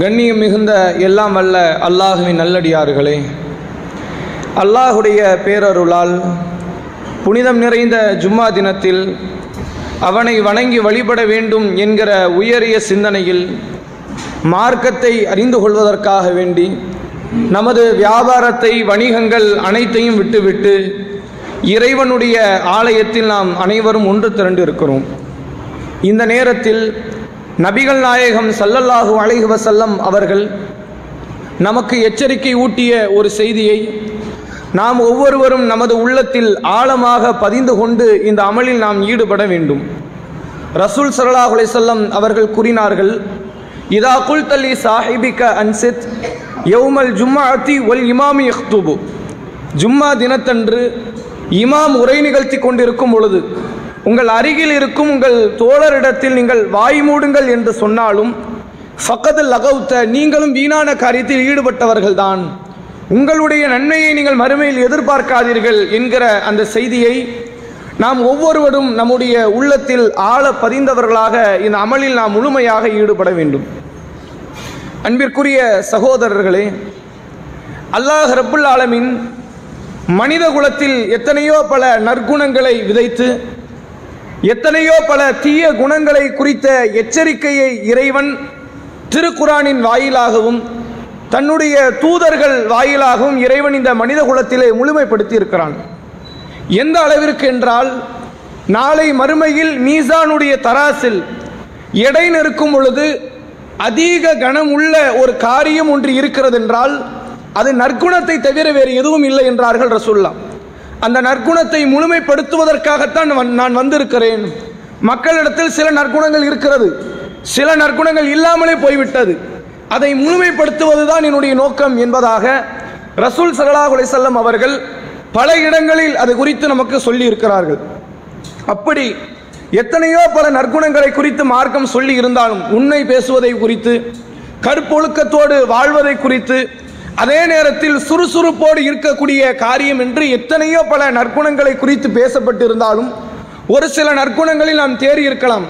கண்ணியம் மிகுந்த எல்லாம் வல்ல அல்லாஹுவின் நல்லடியார்களே. அல்லாஹுடைய பேரருளால் புனிதம் நிறைந்த ஜும்மா தினத்தில் அவனை வணங்கி வழிபட வேண்டும் என்கிற உயரிய சிந்தனையில் மார்க்கத்தை அறிந்து கொள்வதற்காக வேண்டி நமது வியாபாரத்தை வணிகங்கள் அனைத்தையும் விட்டுவிட்டு இறைவனுடைய ஆலயத்தில் நாம் அனைவரும் ஒன்று திரண்டு இருக்கிறோம் இந்த நேரத்தில் நபிகள் நாயகம் சல்லல்லாஹு அலைஹி வசல்லம் அவர்கள் நமக்கு எச்சரிக்கை ஊட்டிய ஒரு செய்தியை நாம் ஒவ்வொருவரும் நமது உள்ளத்தில் ஆழமாக பதிந்து கொண்டு இந்த அமலில் நாம் ஈடுபட வேண்டும். ரசூல் சல்லாஹ் அலைசல்லம் அவர்கள் கூறினார்கள் இதா குல்தலி சாஹிபிக அன்சித் யௌமல் ஜும்மாத்தி ஒல் இமாமி இஹ்தூபு ஜும்மா தினத்தன்று இமாம் உரை நிகழ்த்தி கொண்டிருக்கும் பொழுது உங்கள் அருகில் இருக்கும் உங்கள் தோழரிடத்தில் நீங்கள் வாய் மூடுங்கள் என்று சொன்னாலும் ஃபக்கது லகவுத்த நீங்களும் வீணான காரியத்தில் ஈடுபட்டவர்கள்தான். உங்களுடைய நன்மையை நீங்கள் மறுமையில் எதிர்பார்க்காதீர்கள் என்கிற அந்த செய்தியை நாம் ஒவ்வொருவரும் நம்முடைய உள்ளத்தில் ஆழ பதிந்தவர்களாக இந்த அமலில் நாம் முழுமையாக ஈடுபட வேண்டும். அன்பிற்குரிய சகோதரர்களே அல்லாஹ் ரப்புல் ஆலமின் மனித குலத்தில் எத்தனையோ பல நற்குணங்களை விதைத்து எத்தனையோ பல தீய குணங்களை குறித்த எச்சரிக்கையை இறைவன் திருக்குரானின் வாயிலாகவும் தன்னுடைய தூதர்கள் வாயிலாகவும் இறைவன் இந்த மனித குலத்திலே முழுமைப்படுத்தி இருக்கிறான் எந்த அளவிற்கு என்றால் நாளை மறுமையில் மீசானுடைய தராசில் எடை நிற்கும் பொழுது அதிக கனம் உள்ள ஒரு காரியம் ஒன்று இருக்கிறது என்றால் அது நற்குணத்தை தவிர வேறு எதுவும் இல்லை என்றார்கள் ரசுல்லா அந்த நற்குணத்தை முழுமைப்படுத்துவதற்காகத்தான் நான் வந்திருக்கிறேன். மக்களிடத்தில் சில நற்குணங்கள் இருக்கிறது. சில நற்குணங்கள் இல்லாமலே போய்விட்டது. அதை முழுமைப்படுத்துவதுதான் என்னுடைய நோக்கம் என்பதாக ரசூல் சல்லாஹ் செல்லம் அவர்கள் பல இடங்களில் அது குறித்து நமக்கு சொல்லி இருக்கிறார்கள் அப்படி எத்தனையோ பல நற்குணங்களை குறித்து மார்க்கம் சொல்லி இருந்தாலும் உண்மை பேசுவதை குறித்து கற்பொழுக்கத்தோடு வாழ்வதை குறித்து அதே நேரத்தில் சுறுசுறுப்போடு இருக்கக்கூடிய காரியம் என்று எத்தனையோ பல நற்குணங்களை குறித்து பேசப்பட்டிருந்தாலும் ஒரு சில நற்குணங்களில் நாம் தேறி இருக்கலாம்.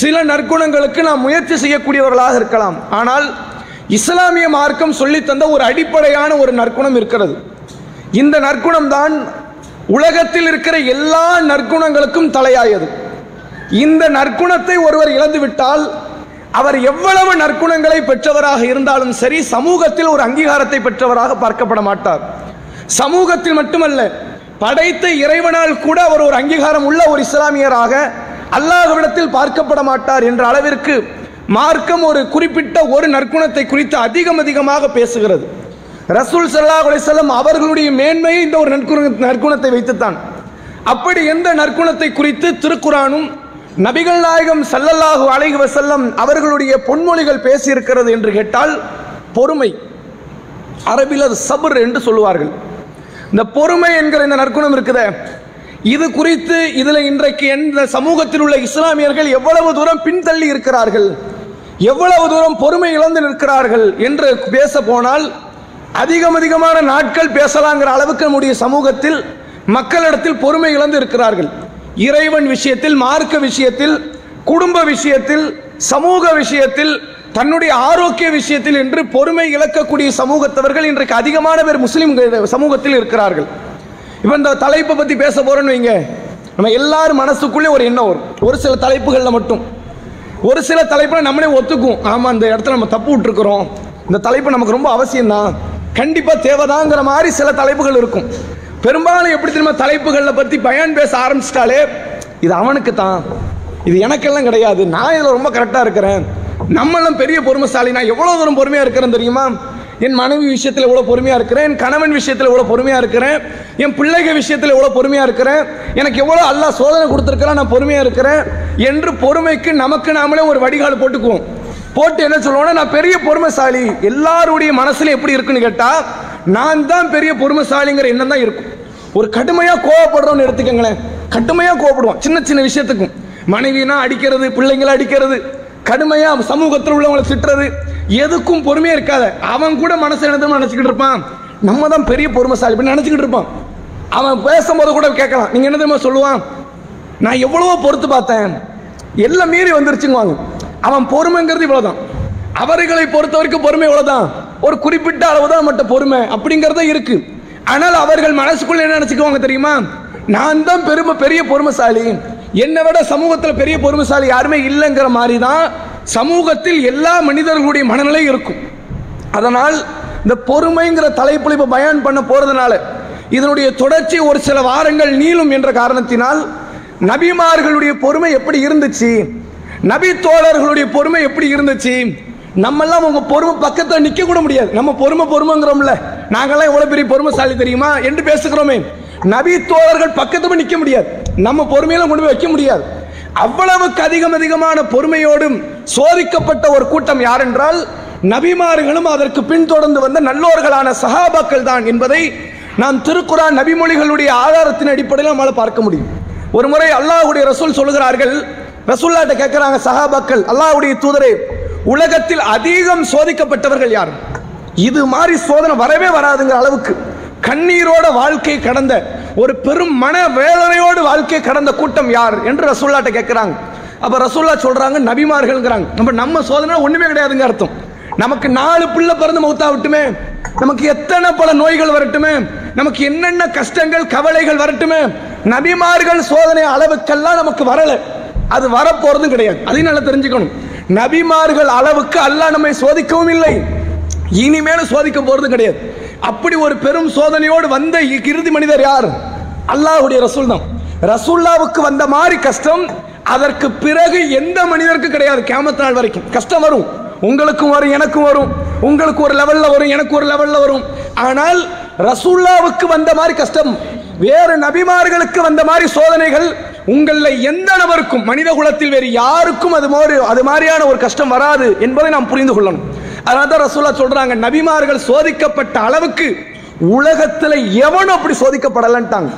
சில நற்குணங்களுக்கு நாம் முயற்சி செய்யக்கூடியவர்களாக இருக்கலாம். ஆனால் இஸ்லாமிய மார்க்கம் சொல்லித்தந்த ஒரு அடிப்படையான ஒரு நற்குணம் இருக்கிறது. இந்த நற்குணம் தான் உலகத்தில் இருக்கிற எல்லா நற்குணங்களுக்கும் தலையாயது. இந்த நற்குணத்தை ஒருவர் இழந்துவிட்டால் அவர் எவ்வளவு நற்குணங்களை பெற்றவராக இருந்தாலும் சரி சமூகத்தில் ஒரு அங்கீகாரத்தை பெற்றவராக பார்க்கப்பட மாட்டார். சமூகத்தில் மட்டுமல்ல படைத்த இறைவனால் கூட அவர் ஒரு அங்கீகாரம் உள்ள ஒரு இஸ்லாமியராக அல்லாஹ்விடத்தில் பார்க்கப்பட மாட்டார் என்ற அளவிற்கு மார்க்கம் ஒரு குறிப்பிட்ட ஒரு நற்குணத்தை குறித்து அதிகம் அதிகமாக பேசுகிறது. ரசூல் சல்லாஹ் அலிசல்லம் அவர்களுடைய மேன்மையை இந்த ஒரு நற்குண நற்குணத்தை வைத்துத்தான். அப்படி எந்த நற்குணத்தை குறித்து திருக்குறானும் நபிகள் நாயகம் சல்லல்லாஹு அலைஹி வசல்லம் அவர்களுடைய பொன்மொழிகள் பேசியிருக்கிறது என்று கேட்டால் பொறுமை. அரபில் அது சபர் என்று சொல்லுவார்கள். இந்த பொறுமை என்கிற இந்த நற்குணம் இருக்குத இது குறித்து இதில் இன்றைக்கு எந்த சமூகத்தில் உள்ள இஸ்லாமியர்கள் எவ்வளவு தூரம் பின்தள்ளி இருக்கிறார்கள் எவ்வளவு தூரம் பொறுமை இழந்து நிற்கிறார்கள் என்று பேச போனால் அதிகம் அதிகமான நாட்கள் பேசலாங்கிற அளவுக்கு நம்முடைய சமூகத்தில் மக்களிடத்தில் பொறுமை இழந்து இருக்கிறார்கள். இறைவன் விஷயத்தில் மார்க்க விஷயத்தில் குடும்ப விஷயத்தில் சமூக விஷயத்தில் தன்னுடைய ஆரோக்கிய விஷயத்தில் என்று பொறுமை இழக்கக்கூடிய சமூகத்தவர்கள் இன்றைக்கு அதிகமான பேர் முஸ்லீம் சமூகத்தில் இருக்கிறார்கள். இப்போ இந்த தலைப்பை பற்றி பேச போகிறோன்னு வைங்க. நம்ம எல்லாரும் மனசுக்குள்ளே ஒரு எண்ணம் வரும். ஒரு சில தலைப்புகளில் மட்டும். ஒரு சில தலைப்பில் நம்மளே ஒத்துக்கும் ஆமாம் இந்த இடத்துல நம்ம தப்பு விட்டுருக்குறோம். இந்த தலைப்பு நமக்கு ரொம்ப அவசியம்தான். கண்டிப்பாக தேவைதாங்கிற மாதிரி சில தலைப்புகள் இருக்கும். பெரும்பாலும் எப்படி திரும்ப தலைப்புகளில் பற்றி பயன் பேச ஆரம்பிச்சிட்டாலே இது அவனுக்கு தான் இது எனக்கெல்லாம் கிடையாது. நான் இதில் ரொம்ப கரெக்டாக இருக்கிறேன். நம்மளும் பெரிய பொறுமைசாலி. நான் எவ்வளோ தூரம் பொறுமையாக இருக்கிறேன் தெரியுமா? என் மனைவி விஷயத்தில் எவ்வளோ பொறுமையாக இருக்கிறேன். என் கணவன் விஷயத்தில் எவ்வளோ பொறுமையாக இருக்கிறேன். என் பிள்ளைகள் விஷயத்தில் எவ்வளோ பொறுமையாக இருக்கிறேன். எனக்கு எவ்வளோ அல்லா சோதனை கொடுத்துருக்கிறேன் நான் பொறுமையாக இருக்கிறேன். என்று பொறுமைக்கு நமக்கு நாமளே ஒரு வடிகால் போட்டுக்குவோம். போட்டு என்ன சொல்லுவோம்னா நான் பெரிய பொறுமைசாலி. எல்லாருடைய மனசுல எப்படி இருக்குன்னு கேட்டால் நான் தான் பெரிய பொறுமைசாலிங்கிற எண்ணம் தான் இருக்கும். ஒரு கடுமையாக கோவப்படுறோம்னு எடுத்துக்கங்களேன். கடுமையாக கோவப்படுவோம். சின்ன சின்ன விஷயத்துக்கும். மனைவினா அடிக்கிறது பிள்ளைங்களை அடிக்கிறது கடுமையாக சமூகத்தில் உள்ளவங்களை திட்டுறது எதுக்கும் பொறுமையாக இருக்காத. அவன் கூட மனசு என்னதான் நினச்சிக்கிட்டு இருப்பான். நம்ம தான் பெரிய பொறுமைசாலி. நினச்சிக்கிட்டு இருப்பான் அவன் பேசும்போது கூட கேட்கலாம். நீங்கள் என்ன தெரியுமா சொல்லுவான்? நான் எவ்வளவோ பொறுத்து பார்த்தேன். எல்லாம் மீறி வந்துருச்சுங்குவாங்க. அவன் பொறுமைங்கிறது இவ்வளோதான் அவர்களை பொறுத்த வரைக்கும் பொறுமை இவ்வளோதான் ஒரு குறிப்பிட்ட அளவு தான் மட்டும் பொறுமை அப்படிங்கிறத இருக்கு. ஆனால் அவர்கள் மனசுக்குள்ள என்ன நினைச்சுக்குவாங்க தெரியுமா? நான் தான் பெருமை பெரிய பொறுமைசாலி. என்னை விட சமூகத்தில் பெரிய பொறுமைசாலி யாருமே இல்லைங்கிற மாதிரி தான் சமூகத்தில் எல்லா மனிதர்களுடைய மனநிலை இருக்கும். அதனால் இந்த பொறுமைங்கிற தலைப்பில் இப்போ பயன் பண்ண போறதுனால இதனுடைய தொடர்ச்சி ஒரு சில வாரங்கள் நீளும் என்ற காரணத்தினால் நபிமார்களுடைய பொறுமை எப்படி இருந்துச்சு? நபி தோழர்களுடைய பொறுமை எப்படி இருந்துச்சு? நம்மெல்லாம் உங்க பொறுமை பக்கத்துல நிக்க கூட முடியாது. நம்ம பொறுமை பொறுமைங்கிறோம்ல. நாங்கெல்லாம் எவ்வளவு பெரிய பொறுமைசாலி தெரியுமா? என்று பேசுகிறோமே. நபி தோழர்கள் பக்கத்துல நிற்க நிக்க முடியாது. நம்ம பொறுமையெல்லாம் கொண்டு போய் வைக்க முடியாது. அவ்வளவுக்கு அதிகம் அதிகமான பொறுமையோடும் சோதிக்கப்பட்ட ஒரு கூட்டம் யார் என்றால் நபிமார்களும் அதற்கு பின்தொடர்ந்து வந்த நல்லோர்களான சஹாபாக்கள் தான் என்பதை நாம் திருக்குறான் நபிமொழிகளுடைய ஆதாரத்தின் அடிப்படையில் நம்மளால் பார்க்க முடியும். ஒரு முறை அல்லாஹ்வுடைய ரசூல் சொல்கிறார்கள் ரசூல்லாட்ட கேட்கிறாங்க சஹாபாக்கள் அல்லாஹுடைய தூதரே உலகத்தில் அதிகம் சோதிக்கப்பட்டவர்கள் யார்? இது மாதிரி சோதனை வரவே வராதுங்கிற அளவுக்கு கண்ணீரோட வாழ்க்கை கடந்த ஒரு பெரும் மன வேதனையோடு வாழ்க்கை கடந்த கூட்டம் யார் என்று ரசூல்லாட்ட கேட்கிறாங்க அப்ப ரசூல்லா சொல்றாங்க நபிமார்கள்ங்கிறாங்க. நம்ம நம்ம சோதனை ஒண்ணுமே கிடையாதுங்க அர்த்தம். நமக்கு நாலு பிள்ளை பிறந்து மௌத்தா விட்டுமே. நமக்கு எத்தனை பல நோய்கள் வரட்டுமே. நமக்கு என்னென்ன கஷ்டங்கள் கவலைகள் வரட்டுமே. நபிமார்கள் சோதனை அளவுக்கெல்லாம் நமக்கு வரல. அது வரப்போறதும் கிடையாது. அதையும் நல்லா தெரிஞ்சுக்கணும். நபிமார்கள் அளவுக்கு அல்லாஹ் நம்மை சோதிக்கவும் இல்லை. இனிமேலும் சோதிக்க போறது கிடையாது. அப்படி ஒரு பெரும் சோதனையோடு வந்த இறுதி மனிதர் யார்? அல்லாஹ்வுடைய ரசூல் தான். ரசூல்லாவுக்கு வந்த மாதிரி கஷ்டம் அதற்கு பிறகு எந்த மனிதருக்கு கிடையாது. கியாமத் நாள் வரைக்கும். கஷ்டம் வரும். உங்களுக்கும் வரும் எனக்கும் வரும். உங்களுக்கு ஒரு லெவல்ல வரும் எனக்கு ஒரு லெவல்ல வரும். ஆனால் ரசூல்லாவுக்கு வந்த மாதிரி கஷ்டம் வேறு நபிமார்களுக்கு வந்த மாதிரி சோதனைகள் உங்களில் எந்த நபருக்கும் மனித குலத்தில் வேறு யாருக்கும் அது மாதிரி அது மாதிரியான ஒரு கஷ்டம் வராது என்பதை நாம் புரிந்து கொள்ளணும். அதனால தான் ரசூலா சொல்றாங்க நபிமார்கள் சோதிக்கப்பட்ட அளவுக்கு உலகத்தில் எவனும் அப்படி சோதிக்கப்படலன்ட்டாங்க.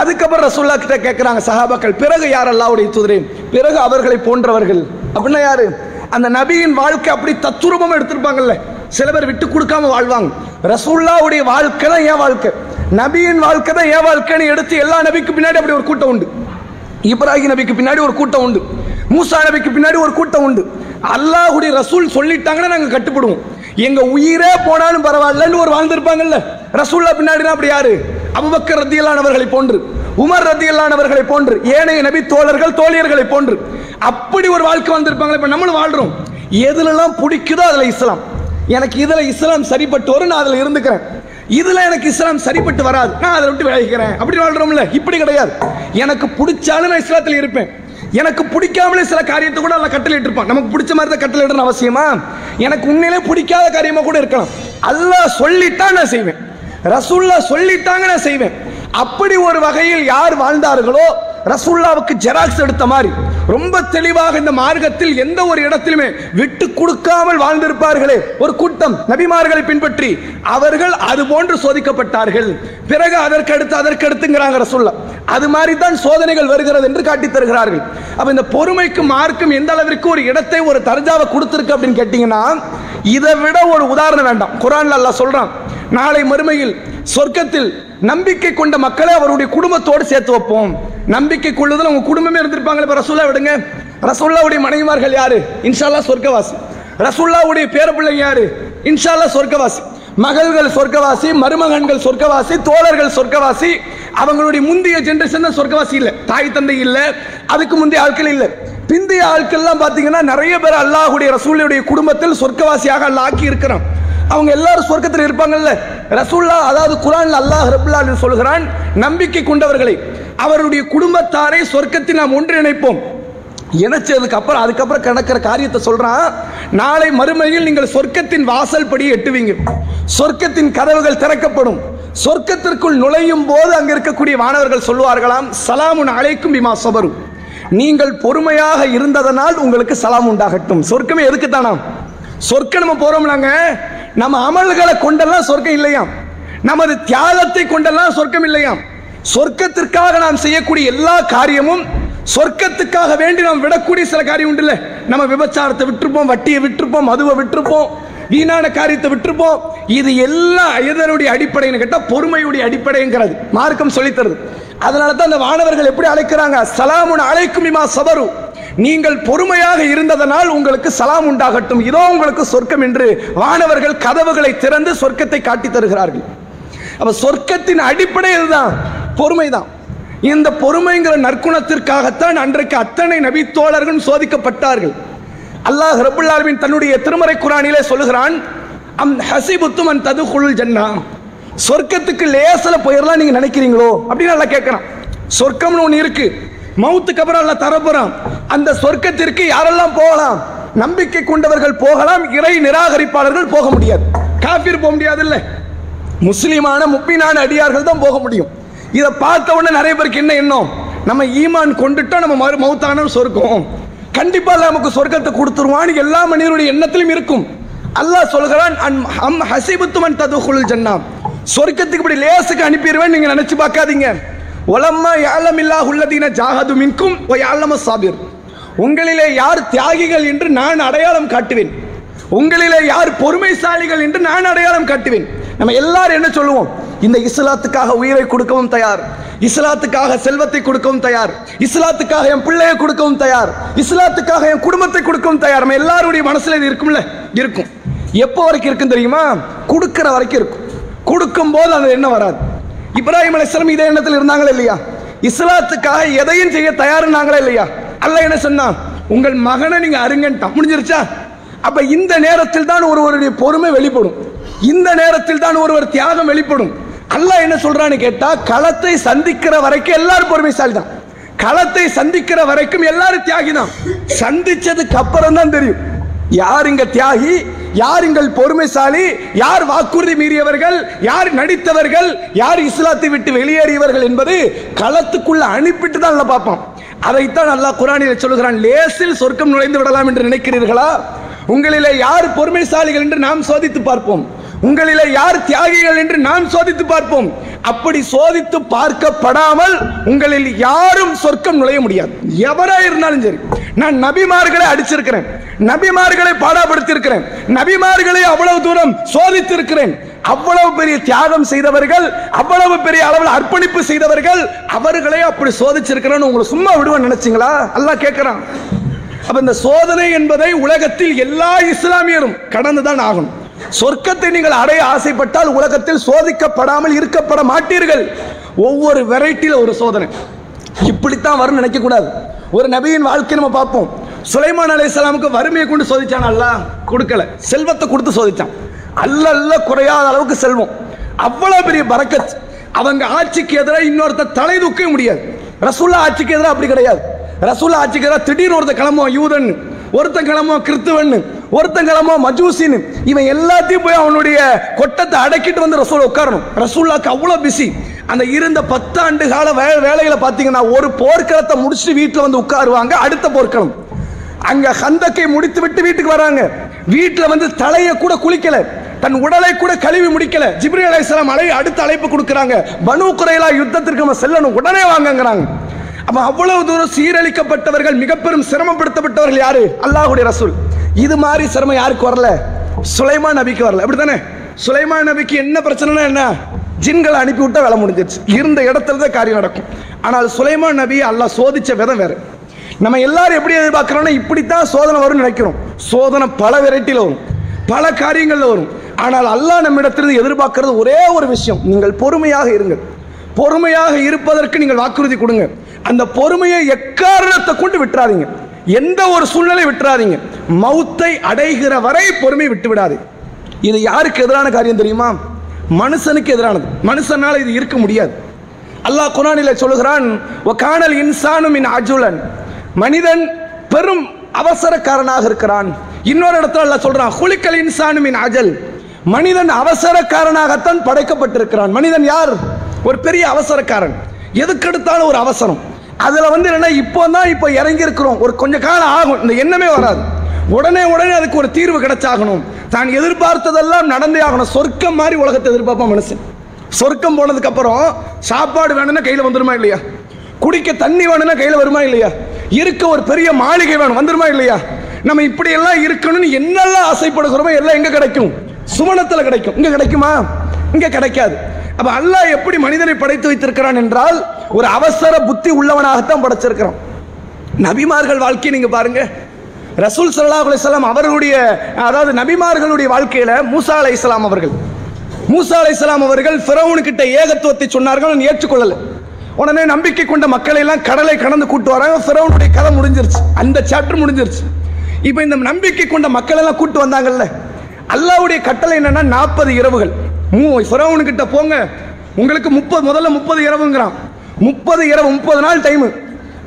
அதுக்கப்புறம் ரசூல்லா கிட்ட கேட்கிறாங்க சஹாபாக்கள் பிறகு யார் அல்லாவுடைய தூதரே? பிறகு அவர்களை போன்றவர்கள். அப்படின்னா யாரு? அந்த நபியின் வாழ்க்கை அப்படி தத்துரூபம் எடுத்திருப்பாங்கல்ல. சில பேர் விட்டு கொடுக்காம வாழ்வாங்க. ரசூல்லாவுடைய வாழ்க்கை தான் என் வாழ்க்கை. நபியின் வாழ்க்கை தான் என் வாழ்க்கைன்னு எடுத்து எல்லா நபிக்கு பின்னாடி அப்படி ஒரு கூட்டம் உண்டு. இப்ராஹிம் நபிக்கு பின்னாடி ஒரு கூட்டம் உண்டு. மூசா நபிக்கு பின்னாடி ஒரு கூட்டம் உண்டு. அல்லாஹுடைய ரசூல் சொல்லிட்டாங்கன்னா நாங்க கட்டுப்படுவோம். எங்க உயிரே போனாலும் பரவாயில்லன்னு ஒரு வாழ்ந்திருப்பாங்கல்ல. ரசூல்லா பின்னாடினா அப்படி யாரு? அபுபக்கர் ரத்தியலானவர்களை போன்று உமர் ரத்தியல்லானவர்களை போன்று ஏனைய நபி தோழர்கள் தோழியர்களை போன்று. அப்படி ஒரு வாழ்க்கை வந்திருப்பாங்களே இப்ப நம்மளும் வாழ்றோம். எதுலலாம் பிடிக்குதோ அதுல இஸ்லாம். எனக்கு இதுல இஸ்லாம் சரிப்பட்டு வரும் நான் அதுல இருந்துக்கிறேன். இதுல எனக்கு இஸ்லாம் சரிப்பட்டு வராது. நான் அதை விட்டு விளைவிக்கிறேன் அப்படி வாழ்றோம்ல? இப்படி கிடையாது. எனக்கு பிடிச்சாலும் நான் இஸ்லாத்தில் இருப்பேன். எனக்கு பிடிக்காமலே சில காரியத்தை கூட அல்ல கட்டளை இருப்பான் நமக்கு பிடிச்ச மாதிரி தான் கட்டளை இடணும் அவசியமா? எனக்கு உண்மையிலே பிடிக்காத காரியமா கூட இருக்கலாம். அல்லாஹ் சொல்லிட்டா நான் செய்வேன். ரசூல்லா சொல்லிட்டாங்க நான் செய்வேன். அப்படி ஒரு வகையில் யார் வாழ்ந்தார்களோ ரசுல்லாவுக்கு ஜெராக்ஸ் எடுத்த மாதிரி. ரொம்ப தெளிவாக இந்த மார்க்கத்தில் எந்த ஒரு இடத்திலுமே விட்டு கொடுக்காமல் வாழ்ந்திருப்பார்களே. ஒரு கூட்டம் நபிமார்களை பின்பற்றி அவர்கள் அது போன்று சோதிக்கப்பட்டார்கள். பிறகு அதற்கு அடுத்து அதற்கு அடுத்துங்கிறாங்க ரசுல்லா. அது மாதிரி தான் சோதனைகள் வருகிறது என்று காட்டி தருகிறார்கள். அப்ப இந்த பொறுமைக்கு மார்க்கும் எந்த அளவிற்கு ஒரு இடத்தை ஒரு தர்ஜாவை கொடுத்திருக்கு அப்படின்னு கேட்டீங்கன்னா இதை விட ஒரு உதாரணம் வேண்டாம். குரான்ல அல்லாஹ் சொல்றான் நாளை மறுமையில் சொர்க்கத்தில் நம்பிக்கை கொண்ட மக்களை அவருடைய குடும்பத்தோடு சேர்த்து வைப்போம். நம்பிக்கை கொள்ளுதல் உங்க குடும்பமே இருந்திருப்பாங்களே இப்ப ரசூல்லா விடுங்க. ரசூல்லாவுடைய மனைவிமார்கள் யாரு? இன்ஷால்லா சொர்க்கவாசி. ரசூல்லாவுடைய பேரப்பிள்ளைங்க யாரு? இன்ஷால்லா சொர்க்கவாசி. மகள்கள் சொர்க்கவாசி மருமகன்கள் சொர்க்கவாசி தோழர்கள் சொர்க்கவாசி. அவங்களுடைய முந்தைய ஜென்ரேஷன் தான் சொர்க்கவாசி இல்ல. தாய் தந்தை இல்ல. அதுக்கு முந்தைய ஆட்கள் இல்ல. பிந்தைய ஆட்கள்லாம் பாத்தீங்கன்னா நிறைய பேர் அல்லாஹுடைய ரசூலுடைய குடும்பத்தில் சொர்க்கவாசியாக அல்லாக்கி ஆக்கி இருக்கிறான். அவங்க எல்லாரும் சொர்க்கத்தில் இருப்பாங்கல்ல. ரசூல்லா அதாவது குரான் அல்லாஹ் ரபுல்லா சொல்கிறான் நம்பிக்கை கொண்டவர்களை அவருடைய குடும்பத்தாரை சொர்க்கத்தில் நாம் ஒன்றிணைப்போம். இணைச்சதுக்கு அப்புறம் அதுக்கப்புறம் கிடக்கிற காரியத்தை சொல்றான் நாளை மறுமையில் நீங்கள் சொர்க்கத்தின் வாசல் படி எட்டுவீங்க. சொர்க்கத்தின் கதவுகள் திறக்கப்படும். சொர்க்கத்திற்குள் நுழையும் போது அங்க இருக்கக்கூடிய மாணவர்கள் சொல்வார்களாம் சலாமுன் அழைக்கும் பிமா சபரும் நீங்கள் பொறுமையாக இருந்ததனால் உங்களுக்கு சலாம் உண்டாகட்டும். சொர்க்கமே எதுக்கு தானாம் சொர்க்கம் நம்ம போறோம்லாங்க. நம்ம அமல்களை கொண்டெல்லாம் சொர்க்கம் இல்லையாம். நமது தியாகத்தை கொண்டெல்லாம் சொர்க்கம் இல்லையாம். சொர்க்கத்திற்காக நாம் செய்யக்கூடிய எல்லா காரியமும் சொர்க்கத்துக்காக வேண்டி நாம் விடக்கூடிய சில காரியம் உண்டுல்ல. நம்ம விபச்சாரத்தை விட்டுருப்போம் வட்டியை விட்டுருப்போம் மதுவை விட்டுருப்போம் வீணான காரியத்தை விட்டுருப்போம். இது எல்லாம் எதனுடைய அடிப்படைன்னு கேட்டால் பொறுமையுடைய அடிப்படைங்கிறது. மார்க்கம் சொல்லித் தருது அதனால தான் அந்த மாணவர்கள் எப்படி அழைக்கிறாங்க? சலாமுன் அழைக்கும் இமா சபரு. நீங்கள் பொறுமையாக இருந்ததனால் உங்களுக்கு சலாம் உண்டாகட்டும். இதோ உங்களுக்கு சொர்க்கம் என்று வானவர்கள் கதவுகளை திறந்து சொர்க்கத்தை காட்டி தருகிறார்கள். அப்ப சொர்க்கத்தின் அடிப்படை இதுதான். பொறுமைதான். இந்த பொறுமைங்கிற நற்குணத்திற்காகத்தான் அன்றைக்கு அத்தனை நபித்தோழர்கள் சோதிக்கப்பட்டார்கள். அல்லாஹ் ரபுல்லாலுவின் தன்னுடைய திருமறை குரானிலே சொல்லுகிறான் அம் ஹசிபுத்தும் அன் ததுகுல் ஜன்னா. சொர்க்கத்துக்கு லேசில் போயிடலாம் நீங்க நினைக்கிறீங்களோ? அப்படின்னு நல்லா கேட்கறான். சொர்க்கம்னு ஒன்று இருக்குது மவுத்துக்கு அப்புறம் எல்லாம் தரப்போறான் அந்த சொர்க்கத்திற்கு யாரெல்லாம் போகலாம்? நம்பிக்கை கொண்டவர்கள் போகலாம் இறை நிராகரிப்பாளர்கள் போக முடியாது. காஃபிர் போக முடியாது இல்லை முஸ்லிமான முப்பினான அடியார்கள் தான் போக முடியும். இதை பார்த்த உடனே நிறைய பேருக்கு என்ன எண்ணம்? நம்ம ஈமான் கொண்டுட்டோம் நம்ம மறு மௌத்தான சொர்க்கம். கண்டிப்பாக நமக்கு சொர்க்கத்தை கொடுத்துருவான்னு எல்லா மனிதருடைய எண்ணத்திலும் இருக்கும். அல்லாஹ் சொல்கிறான் அம் ஹசிபுத்துமன் ததுகுல் ஜன்னா. சொர்க்கத்துக்கு இப்படி லேசுக்கு அனுப்பிடுவேன் நீங்கள் நினச்சி பார்க்காதீங்க. ஒலம்மா யாலம் இல்லா உள்ளதீன ஜாகது மின்கும் யாழம சாபிர் உங்களிலே யார் தியாகிகள் என்று நான் அடையாளம் காட்டுவேன். உங்களிலே யார் பொறுமைசாலிகள் என்று நான் அடையாளம் காட்டுவேன். நம்ம எல்லாரும் என்ன சொல்லுவோம்? இந்த இஸ்லாத்துக்காக உயிரை கொடுக்கவும் தயார். இஸ்லாத்துக்காக செல்வத்தை கொடுக்கவும் தயார். இஸ்லாத்துக்காக என் பிள்ளையை கொடுக்கவும் தயார். இஸ்லாத்துக்காக என் குடும்பத்தை கொடுக்கவும் தயார். நம்ம எல்லாருடைய மனசுல இது இருக்கும்ல? இருக்கும். எப்போ வரைக்கும் இருக்கும் தெரியுமா? கொடுக்கிற வரைக்கும் இருக்கும். கொடுக்கும் போது அது என்ன வராது. இப்ராஹிம் அலிஸ்லாம் இதே எண்ணத்தில் இருந்தாங்களா இல்லையா? இஸ்லாத்துக்காக எதையும் செய்ய தயாருனாங்களா இல்லையா? அல்ல என்ன சொன்னா உங்கள் மகனை நீங்க அருங்கன்ட்டான். முடிஞ்சிருச்சா? அப்ப இந்த நேரத்தில் தான் ஒருவருடைய பொறுமை வெளிப்படும். இந்த நேரத்தில் தான் ஒருவர் தியாகம் வெளிப்படும். அல்ல என்ன சொல்றான்னு கேட்டா களத்தை சந்திக்கிற வரைக்கும் எல்லாரும் பொறுமைசாலி தான் களத்தை சந்திக்கிற வரைக்கும் எல்லாரும் தியாகி தான் சந்திச்சதுக்கு அப்புறம் தான் தெரியும். யார் இங்க தியாகி? யார் எங்கள் பொறுமைசாலி? யார் வாக்குறுதி மீறியவர்கள்? யார் நடித்தவர்கள்? யார் இஸ்லாத்தை விட்டு வெளியேறியவர்கள் என்பது களத்துக்குள்ள அனுப்பிட்டு தான் நல்லா பார்ப்போம். அதைத்தான் நல்லா குரானில் சொல்லுகிறான் லேசில் சொர்க்கம் நுழைந்து விடலாம் என்று நினைக்கிறீர்களா? உங்களிலே யார் பொறுமைசாலிகள் என்று நாம் சோதித்து பார்ப்போம். உங்களில் யார் தியாகிகள் என்று நான் சோதித்து பார்ப்போம். அப்படி சோதித்து பார்க்கப்படாமல் உங்களில் யாரும் சொர்க்கம் நுழைய முடியாது. எவரா இருந்தாலும் சரி. நான் நபிமார்களை அடிச்சிருக்கிறேன். நபிமார்களை பாடாப்படுத்தியிருக்கிறேன். நபிமார்களை அவ்வளவு தூரம் சோதித்திருக்கிறேன். அவ்வளவு பெரிய தியாகம் செய்தவர்கள் அவ்வளவு பெரிய அளவில் அர்ப்பணிப்பு செய்தவர்கள் அவர்களே அப்படி சோதிச்சிருக்கிறேன்னு உங்களை சும்மா விடுவேன் நினைச்சீங்களா? எல்லாம் கேட்கிறான். அப்ப இந்த சோதனை என்பதை உலகத்தில் எல்லா இஸ்லாமியரும் கடந்துதான் ஆகும் சொர்க்கத்தை நீங்கள் அடைய ஆசைப்பட்டால் உலகத்தில் சோதிக்கப்படாமல் இருக்கப்பட மாட்டீர்கள். ஒவ்வொரு வெரைட்டியில் ஒரு சோதனை. இப்படித்தான் வரும் நினைக்க கூடாது ஒரு நபியின் வாழ்க்கை நம்ம பார்ப்போம். சுலைமான் அலைஹிஸ்ஸலாமுக்கு வறுமையை கொண்டு சோதிச்சான். அல்ல கொடுக்கல. செல்வத்தை கொடுத்து சோதிச்சான். அல்ல அல்ல குறையாத அளவுக்கு செல்வம். அவ்வளோ பெரிய பரக்கத் அவங்க ஆட்சிக்கு எதிராக இன்னொருத்த தலை தூக்கவே முடியாது. ரசூல்லா ஆட்சிக்கு எதிராக அப்படி கிடையாது. ரசூல்லா ஆட்சிக்கு எதிராக திடீர்னு ஒருத்தன் கிளம்புவான் யூதன் ஒருத்தன் கிளமோ கிறித்துவன்னு ஒருத்தன் கிளமோ மஜூசின்னு இவன் எல்லாத்தையும் போய் அவனுடைய கொட்டத்தை அடக்கிட்டு வந்து ரசூல் உட்காரணும். ரசூல்லாக்கு அவ்வளோ பிஸி அந்த இருந்த பத்தாண்டு கால வே வேலைகளை பார்த்தீங்கன்னா ஒரு போர்க்களத்தை முடிச்சுட்டு வீட்டில் வந்து உட்காருவாங்க அடுத்த போர்க்களம். அங்க ஹந்தக்கை முடித்து விட்டு வீட்டுக்கு வராங்க. வீட்டில் வந்து தலையை கூட குளிக்கல. தன் உடலை கூட கழுவி முடிக்கல. ஜிப்ரி அலைஹிஸ்ஸலாம் அலை அடுத்த அழைப்பு கொடுக்குறாங்க. பனு குறையிலா யுத்தத்திற்கு நம்ம செல்லணும். உடனே வாங்கங்கிறாங்க. அப்ப அவ்வளவு தூரம் சீரழிக்கப்பட்டவர்கள் மிக பெரும் சிரமப்படுத்தப்பட்டவர்கள் யாரு? அல்லாஹுடைய ரசூல். இது மாதிரி சிரமம் யாருக்கு வரல? சுலைமான் நபிக்கு வரல. அப்படித்தானே? சுலைமான் நபிக்கு என்ன பிரச்சனைனா என்ன? ஜின்களை அனுப்பி விட்டா வேலை முடிஞ்சிருச்சு. இருந்த இடத்துல தான் காரியம் நடக்கும். ஆனால் சுலைமான் நபி அல்லாஹ் சோதிச்ச விதம் வேறு. நம்ம எல்லாரும் எப்படி எதிர்பார்க்கிறோம்னா இப்படித்தான் சோதனை வரும்னு நினைக்கிறோம். சோதனை பல வெரைட்டியில் வரும். பல காரியங்களில் வரும். ஆனால் அல்லாஹ் நம்மிடத்திலிருந்து எதிர்பார்க்கறது ஒரே ஒரு விஷயம். நீங்கள் பொறுமையாக இருங்கள். பொறுமையாக இருப்பதற்கு நீங்கள் வாக்குறுதி கொடுங்க. அந்த பொறுமையை எக்காரணத்தை கொண்டு விட்டுறாதீங்க. எந்த ஒரு சூழ்நிலை விட்டுறாதீங்க. மௌத்தை அடைகிற வரை பொறுமை விட்டு விடாது. இது யாருக்கு எதிரான காரியம் தெரியுமா? மனுஷனுக்கு எதிரானது. மனுஷனால இது இருக்க முடியாது. அல்லாஹ் குரானில சொல்லுகிறான் காணல் இன்சானும் இன் அஜுலன். மனிதன் பெரும் அவசரக்காரனாக இருக்கிறான். இன்னொரு இடத்துல அல்லாஹ் சொல்றான் குளிக்கல் இன்சானு மின் அஜல். மனிதன் அவசரக்காரனாகத்தான் படைக்கப்பட்டிருக்கிறான். மனிதன் யார்? ஒரு பெரிய அவசரக்காரன். எதுக்கெடுத்தாலும் ஒரு அவசரம். அதில் வந்து என்னன்னா இப்போ தான் இப்போ இறங்கி இருக்கிறோம் ஒரு கொஞ்சம் காலம் ஆகும். இந்த எண்ணமே வராது. உடனே உடனே அதுக்கு ஒரு தீர்வு கிடைச்சாகணும். தான் எதிர்பார்த்ததெல்லாம் நடந்தே ஆகணும். சொர்க்கம் மாதிரி உலகத்தை எதிர்பார்ப்பான் மனுஷன். சொர்க்கம் போனதுக்கு அப்புறம் சாப்பாடு வேணும்னா கையில் வந்துருமா இல்லையா? குடிக்க தண்ணி வேணும்னா கையில் வருமா இல்லையா? இருக்க ஒரு பெரிய மாளிகை வேணும். வந்துருமா இல்லையா? நம்ம இப்படி எல்லாம் இருக்கணும்னு என்னெல்லாம் ஆசைப்படுகிறோமோ எல்லாம் எங்க கிடைக்கும். சுமணத்தில் கிடைக்கும். இங்க கிடைக்குமா? இங்க கிடைக்காது. அப்ப அல்லாஹ் எப்படி மனிதனை படைத்து வைத்திருக்கிறான் என்றால் ஒரு அவசர புத்தி உள்ளவனாகத்தான் படைச்சிருக்கிறான் நபிமார்கள் வாழ்க்கையை நீங்க பாருங்க. ரசூல் சல்லா அலிஸ்லாம் அவர்களுடைய அதாவது நபிமார்களுடைய வாழ்க்கையில மூசா அலைஹிஸ்ஸலாம் அவர்கள். மூசா அலைஹிஸ்ஸலாம் அவர்கள் ஃபிரௌனுக்கிட்ட ஏகத்துவத்தை சொன்னார்கள் அவன் ஏற்றுக்கொள்ளல. உடனே நம்பிக்கை கொண்ட மக்களை எல்லாம் கடலை கடந்து கூட்டு வராங்க. ஃபிரௌனுடைய கதை முடிஞ்சிருச்சு. அந்த சாப்டர் முடிஞ்சிருச்சு. இப்போ இந்த நம்பிக்கை கொண்ட மக்கள் எல்லாம் கூட்டு வந்தாங்கல்ல. அல்லாவுடைய கட்டளை என்னன்னா நாற்பது இரவுகள். மூ ஃபிரௌனுக்கிட்ட போங்க. உங்களுக்கு முப்பது முதல்ல முப்பது இரவுங்கிறான். முப்பது இரவு முப்பது நாள் டைம்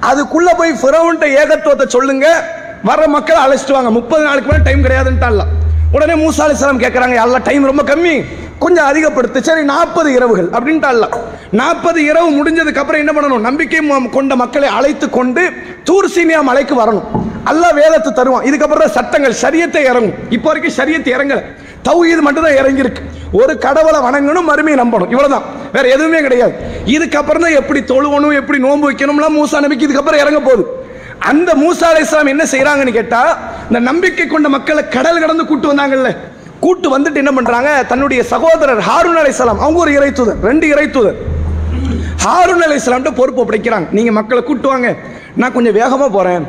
அதுக்குள்ள போய் ஃபிரவுன்ட்ட ஏகத்துவத்தை சொல்லுங்க. வர மக்களை அழைச்சிட்டு வாங்க. முப்பது நாளுக்கு மேலே டைம் கிடையாதுன்ட்டால உடனே மூசா அலிஸ்லாம் கேட்குறாங்க எல்லாம் டைம் ரொம்ப கம்மி. கொஞ்சம் அதிகப்படுத்து. சரி நாற்பது இரவுகள் அப்படின்ட்டாலாம் நாற்பது இரவு முடிஞ்சதுக்கு அப்புறம் என்ன பண்ணணும்? நம்பிக்கை கொண்ட மக்களை அழைத்து கொண்டு தூர் சீனியா மலைக்கு வரணும். அல்லாஹ் வேதத்தை தருவான். இதுக்கப்புறம் தான் சட்டங்கள் சரியத்தை இறங்கும். இப்போ வரைக்கும் சரியத்தை இறங்கல. தௌஹீது மட்டும் தான் இறங்கியிருக்கு. ஒரு கடவுளை வணங்கணும் மறுமையை நம்பணும். இவ்வளவுதான். வேற எதுவுமே கிடையாது. இதுக்கப்புறம் தான் எப்படி தொழுவணும் எப்படி நோன்பு வைக்கணும்லாம் மூசா நம்பிக்கை இதுக்கப்புறம் இறங்க போகுது. அந்த மூசா அலைஹிஸ்ஸலாம் என்ன செய்யறாங்கன்னு கேட்டா இந்த நம்பிக்கை கொண்ட மக்களை கடல் கடந்து கூட்டு வந்தாங்கல்ல. கூட்டு வந்துட்டு என்ன பண்றாங்க? தன்னுடைய சகோதரர் ஹாரூன் அலைசலாம் அவங்க ஒரு இறைத்துதர் ரெண்டு இறைத்துதர் ஹாரூன் அலைஹிஸ்ஸலாம்ட்ட பொறுப்பு படைக்கிறாங்க நீங்க மக்களை கூட்டு வாங்க. நான் கொஞ்சம் வேகமா போறேன்.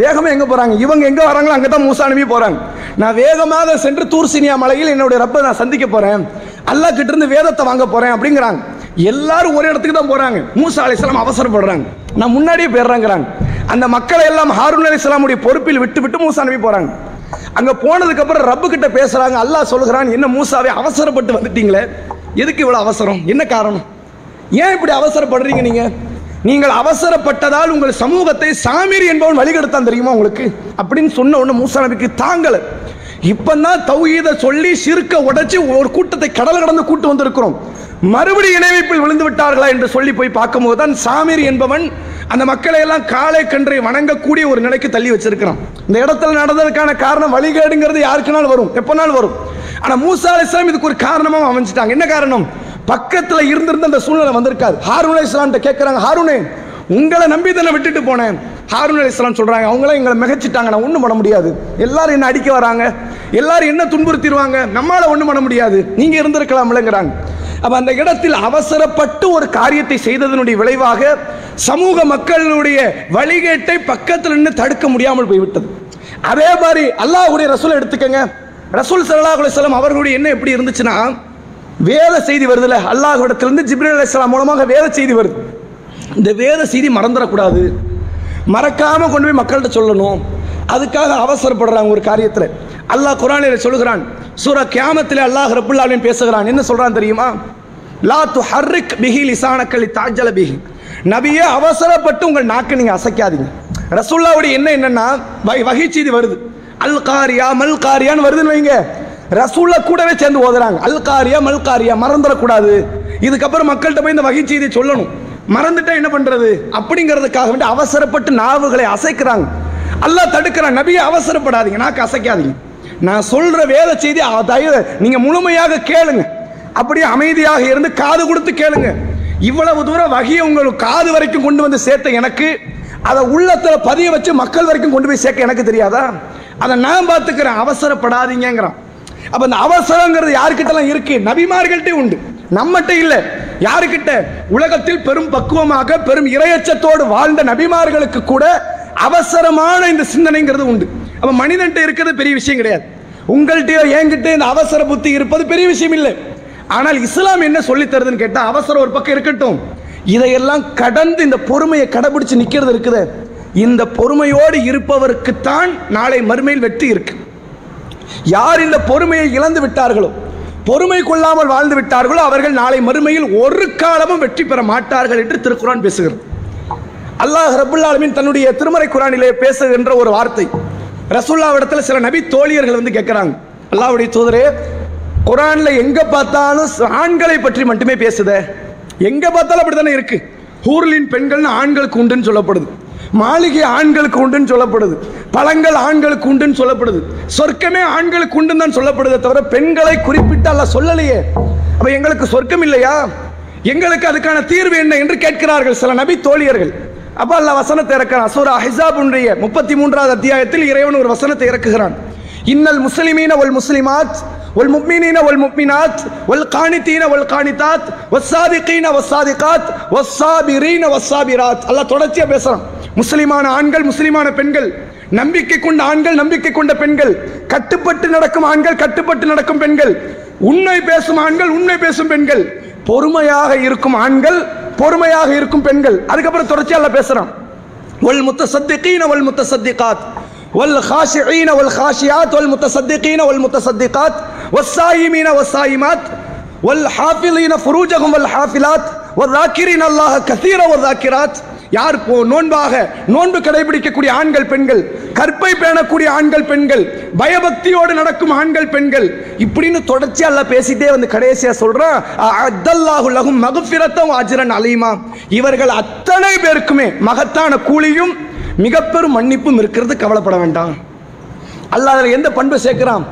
வேகமா எங்க போறாங்க? இவங்க எங்க வராங்களோ அங்கே தான் மூசா அனுப்பி போறாங்க. நான் வேகமாக சென்று தூர்சினியா மலையில் என்னுடைய ரப்பை நான் சந்திக்க போறேன். அல்லா கிட்ட இருந்து வேதத்தை வாங்க போறேன் அப்படிங்கிறாங்க. எல்லாரும் ஒரு இடத்துக்கு தான் போறாங்க. மூசா அலிஸ்லாம் அவசரப்படுறாங்க. நான் முன்னாடியே போயிடுறாங்கிறாங்க. அந்த மக்களை எல்லாம் ஹாரூன் அலிஸ்லாமுடைய பொறுப்பில் விட்டு விட்டு மூசா அனுப்பி போறாங்க. அங்க போனதுக்கு அப்புறம் ரப்பு கிட்ட பேசுறாங்க. அல்லாஹ் சொல்லுகிறான் என்ன மூசாவே அவசரப்பட்டு வந்துட்டீங்களே? எதுக்கு இவ்வளவு அவசரம்? என்ன காரணம்? ஏன் இப்படி அவசரப்படுறீங்க நீங்க? நீங்கள் அவசரப்பட்டதால் உங்கள் சமூகத்தை சாமிரி என்பவன் வழிகெடுத்தான் தெரியுமா உங்களுக்கு? அப்படின்னு சொன்ன உடனே மூசா நபிக்கு தாங்கல. இப்பதான் தௌஹீத சொல்லி சிறுக்க உடைச்சு ஒரு கூட்டத்தை கடல் கடந்து கூட்டு வந்திருக்கிறோம். மறுபடி இணைவைப்பில் விழுந்து விட்டார்களா என்று சொல்லி போய் பார்க்கும்போது தான் சாமிரி என்பவன் அந்த மக்களை எல்லாம் காலை கன்றை வணங்கக்கூடிய ஒரு நிலைக்கு தள்ளி வச்சிருக்கிறான். இந்த இடத்துல நடந்ததுக்கான காரணம் வழிகேடுங்கிறது யாருக்குனாலும் வரும். எப்பனாலும் வரும். ஆனா மூசா அலிஸ்லாம் இதுக்கு ஒரு காரணமாக அமைஞ்சிட்டாங்க. என்ன காரணம்? பக்கத்துல இருந்திருந்த அந்த சூழ்நிலை வந்திருக்காது. ஹாரூன் அலைஹிஸ்ஸலாம்ட்ட கேட்கறாங்க ஹாரூனே உங்களை நம்பி தானே விட்டுட்டு போனேன். ஹாரூன் அலிஸ்லாம் சொல்றாங்க அவங்களாம் எங்களை மிகச்சிட்டாங்க. நான் ஒண்ணும் பண்ண முடியாது. எல்லாரும் என்ன அடிக்க வராங்க? எல்லாரும் என்ன துன்புறுத்திடுவாங்க? நம்மளால் ஒண்ணும் பண்ண முடியாது. நீங்க இருந்திருக்கலாம்லங்கிறாங்க. அப்போ அந்த இடத்தில் அவசரப்பட்டு ஒரு காரியத்தை செய்ததனுடைய விளைவாக சமூக மக்களுடைய வழிகேட்டை பக்கத்தில் நின்று தடுக்க முடியாமல் போய்விட்டது. அதே மாதிரி அல்லாஹுடைய ரசூல் எடுத்துக்கங்க. ரசூல் ஸல்லல்லாஹு அலுவலம் அவர்களுடைய என்ன எப்படி இருந்துச்சுன்னா வேத செய்தி வருதுல அல்லாஹ்விடத்திலிருந்து ஜிப்ரீல் அலைஹிஸ்ஸலாம் மூலமாக வேத செய்தி வருது. இந்த வேத செய்தி மறந்துடக்கூடாது. மறக்காமல் கொண்டு போய் மக்கள்கிட்ட சொல்லணும். அதுக்காக அவசரப்படுறாங்க ஒரு காரியத்தில். அல்லாஹ் குரானில் சொல்லுகிறான் சூரா கியாமத்தில் அல்லாஹ் ரப்புல் பேசுகிறான். என்ன சொல்கிறான் தெரியுமா? லா து ஹர்ரிக் பிஹி லிசானக்கலி தாஜல பிஹி. நபியே அவசரப்பட்டு உங்கள் நாக்கை நீங்கள் அசைக்காதீங்க. ரசுல்லாவுடைய என்ன என்னன்னா வகை செய்தி வருது. அல் காரியா மல் காரியான்னு வருதுன்னு வைங்க. ரசூலை கூடவே சேர்ந்து ஓதுறாங்க. அல் காரியா மல் காரியா மறந்துடக்கூடாது. இதுக்கப்புறம் மக்கள்கிட்ட போய் இந்த வகை செய்தியை சொல்லணும். மறந்துட்டா என்ன பண்றது? அப்படிங்கிறதுக்காக வேண்டி அவசரப்பட்டு நாவுகளை அசைக்கிறாங்க. அல்லாஹ் தடுக்கிறான் நபியை அவசரப்படாதீங்க நான் கசைக்காதீங்க நான் சொல்ற வேத செய்தி தயவு நீங்க முழுமையாக கேளுங்க. அப்படியே அமைதியாக இருந்து காது கொடுத்து கேளுங்க. இவ்வளவு தூரம் வகையை உங்களுக்கு காது வரைக்கும் கொண்டு வந்து சேர்த்த எனக்கு அதை உள்ளத்தில் பதிய வச்சு மக்கள் வரைக்கும் கொண்டு போய் சேர்க்க எனக்கு தெரியாதா? அதை நான் பார்த்துக்கிறேன் அவசரப்படாதீங்கிறான் அப்ப இந்த அவசரங்கிறது யாருக்கிட்டலாம் இருக்கு? நபிமார்கள்ட்டே உண்டு. நம்மகிட்ட இல்ல. யாருக்கிட்ட? உலகத்தில் பெரும் பக்குவமாக பெரும் இரையச்சத்தோடு வாழ்ந்த நபிமார்களுக்கு கூட அவசரமான இந்த சிந்தனைங்கிறது உண்டு. அப்ப மனிதன்ட்ட இருக்கிறது பெரிய விஷயம் கிடையாது. உங்கள்கிட்டயோ என்கிட்ட இந்த அவசர புத்தி இருப்பது பெரிய விஷயம் இல்லை. ஆனால் இஸ்லாம் என்ன சொல்லித்தருதுன்னு தருதுன்னு கேட்டா அவசரம் ஒரு பக்கம் இருக்கட்டும். இதையெல்லாம் கடந்து இந்த பொறுமையை கடைபிடிச்சு நிக்கிறது இருக்குது. இந்த பொறுமையோடு இருப்பவருக்குத்தான் நாளை மறுமையில் வெற்றி இருக்கு. யார் இந்த பொறுமையை இழந்து விட்டார்களோ பொறுமை கொள்ளாமல் வாழ்ந்து விட்டார்களோ அவர்கள் நாளை மறுமையில் ஒரு காலமும் வெற்றி பெற மாட்டார்கள் என்று திருக்குறான் பேசுகிறது. அல்லாஹ் ரபுல் ஆலமின் தன்னுடைய திருமறை குரானிலே பேசுகின்ற ஒரு வார்த்தை. ரசூல்லாவிடத்துல சில நபி தோழியர்கள் வந்து கேட்கிறாங்க அல்லாவுடைய தூதரே குரான்ல எங்க பார்த்தாலும் ஆண்களை பற்றி மட்டுமே பேசுதே. எங்க பார்த்தாலும் அப்படித்தானே இருக்கு. ஊர்லின் பெண்கள்னு ஆண்களுக்கு உண்டுன்னு சொல்லப்படுது. மாளிகை ஆண்களுக்கு உண்டுன்னு சொல்லப்படுது. பழங்கள் ஆண்களுக்கு உண்டுன்னு சொல்லப்படுது. சொர்க்கமே ஆண்களுக்கு உண்டுன்னு தான் சொல்லப்படுதே தவிர பெண்களை குறிப்பிட்டு அல்ல சொல்லலையே. அப்ப எங்களுக்கு சொர்க்கம் இல்லையா? எங்களுக்கு அதுக்கான தீர்வு என்ன என்று கேட்கிறார்கள் சில நபி தோழியர்கள். அப்ப அல்ல வசனத்தை இறக்கிறான். சூரா ஹிசாபுன்றிய முப்பத்தி மூன்றாவது அத்தியாயத்தில் இறைவன் ஒரு வசனத்தை இறக்குகிறான். இன்னல் முஸ்லிமீன ஒல் முஸ்லிமாத் ஒல் முக்மினீன ஒல் முக்மினாத் ஒல் காணித்தீன ஒல் காணித்தாத் ஒஸ்ஸாதிகீன ஒஸ்ஸாதிகாத் ஒஸ்ஸாபிரீன ஒஸ்ஸாபிராத் அல்லாஹ் தொடர்ச்சியா பேசுறான். முஸ்லிமான ஆண்கள் முஸ்லிமான பெண்கள் நம்பிக்கை கொண்ட ஆண்கள் நம்பிக்கை கொண்ட பெண்கள் கட்டுப்பட்டு நடக்கும் ஆண்கள் கட்டுப்பட்டு நடக்கும் பெண்கள் உண்மை பேசும் ஆண்கள் உண்மை பேசும் பெண்கள் பொறுமையாக இருக்கும் ஆண்கள் பொறுமையாக இருக்கும் பெண்கள் அதுக்கப்புறம் தொடர்ச்சியாக பேசுறான் والمتصدقين والمتصدقات والخاشعين والخاشعات والمتصدقين والمتصدقات والصائمين والصائمات والحافظين فروجهم والحافلات والذاكرين الله كثيرا والذاكرات யார் போ நோன்பாக நோன்பு கடைபிடிக்கக்கூடிய ஆண்கள் பெண்கள் கற்பை பேணக்கூடிய ஆண்கள் பெண்கள் பயபக்தியோடு நடக்கும் ஆண்கள் பெண்கள் இப்படின்னு தொடர்ச்சியா எல்லாம் பேசிட்டே வந்து கடைசியா சொல்றான் அத்தல்லாஹு லகும் மகஃபிரத்தம் அஜ்ரன் இவர்கள் அத்தனை பேருக்குமே மகத்தான கூலியும் மிகப்பெரும் மன்னிப்பும் இருக்கிறது கவலைப்பட வேண்டாம். அல்ல அதில் எந்த பண்பு சேர்க்கிறான்?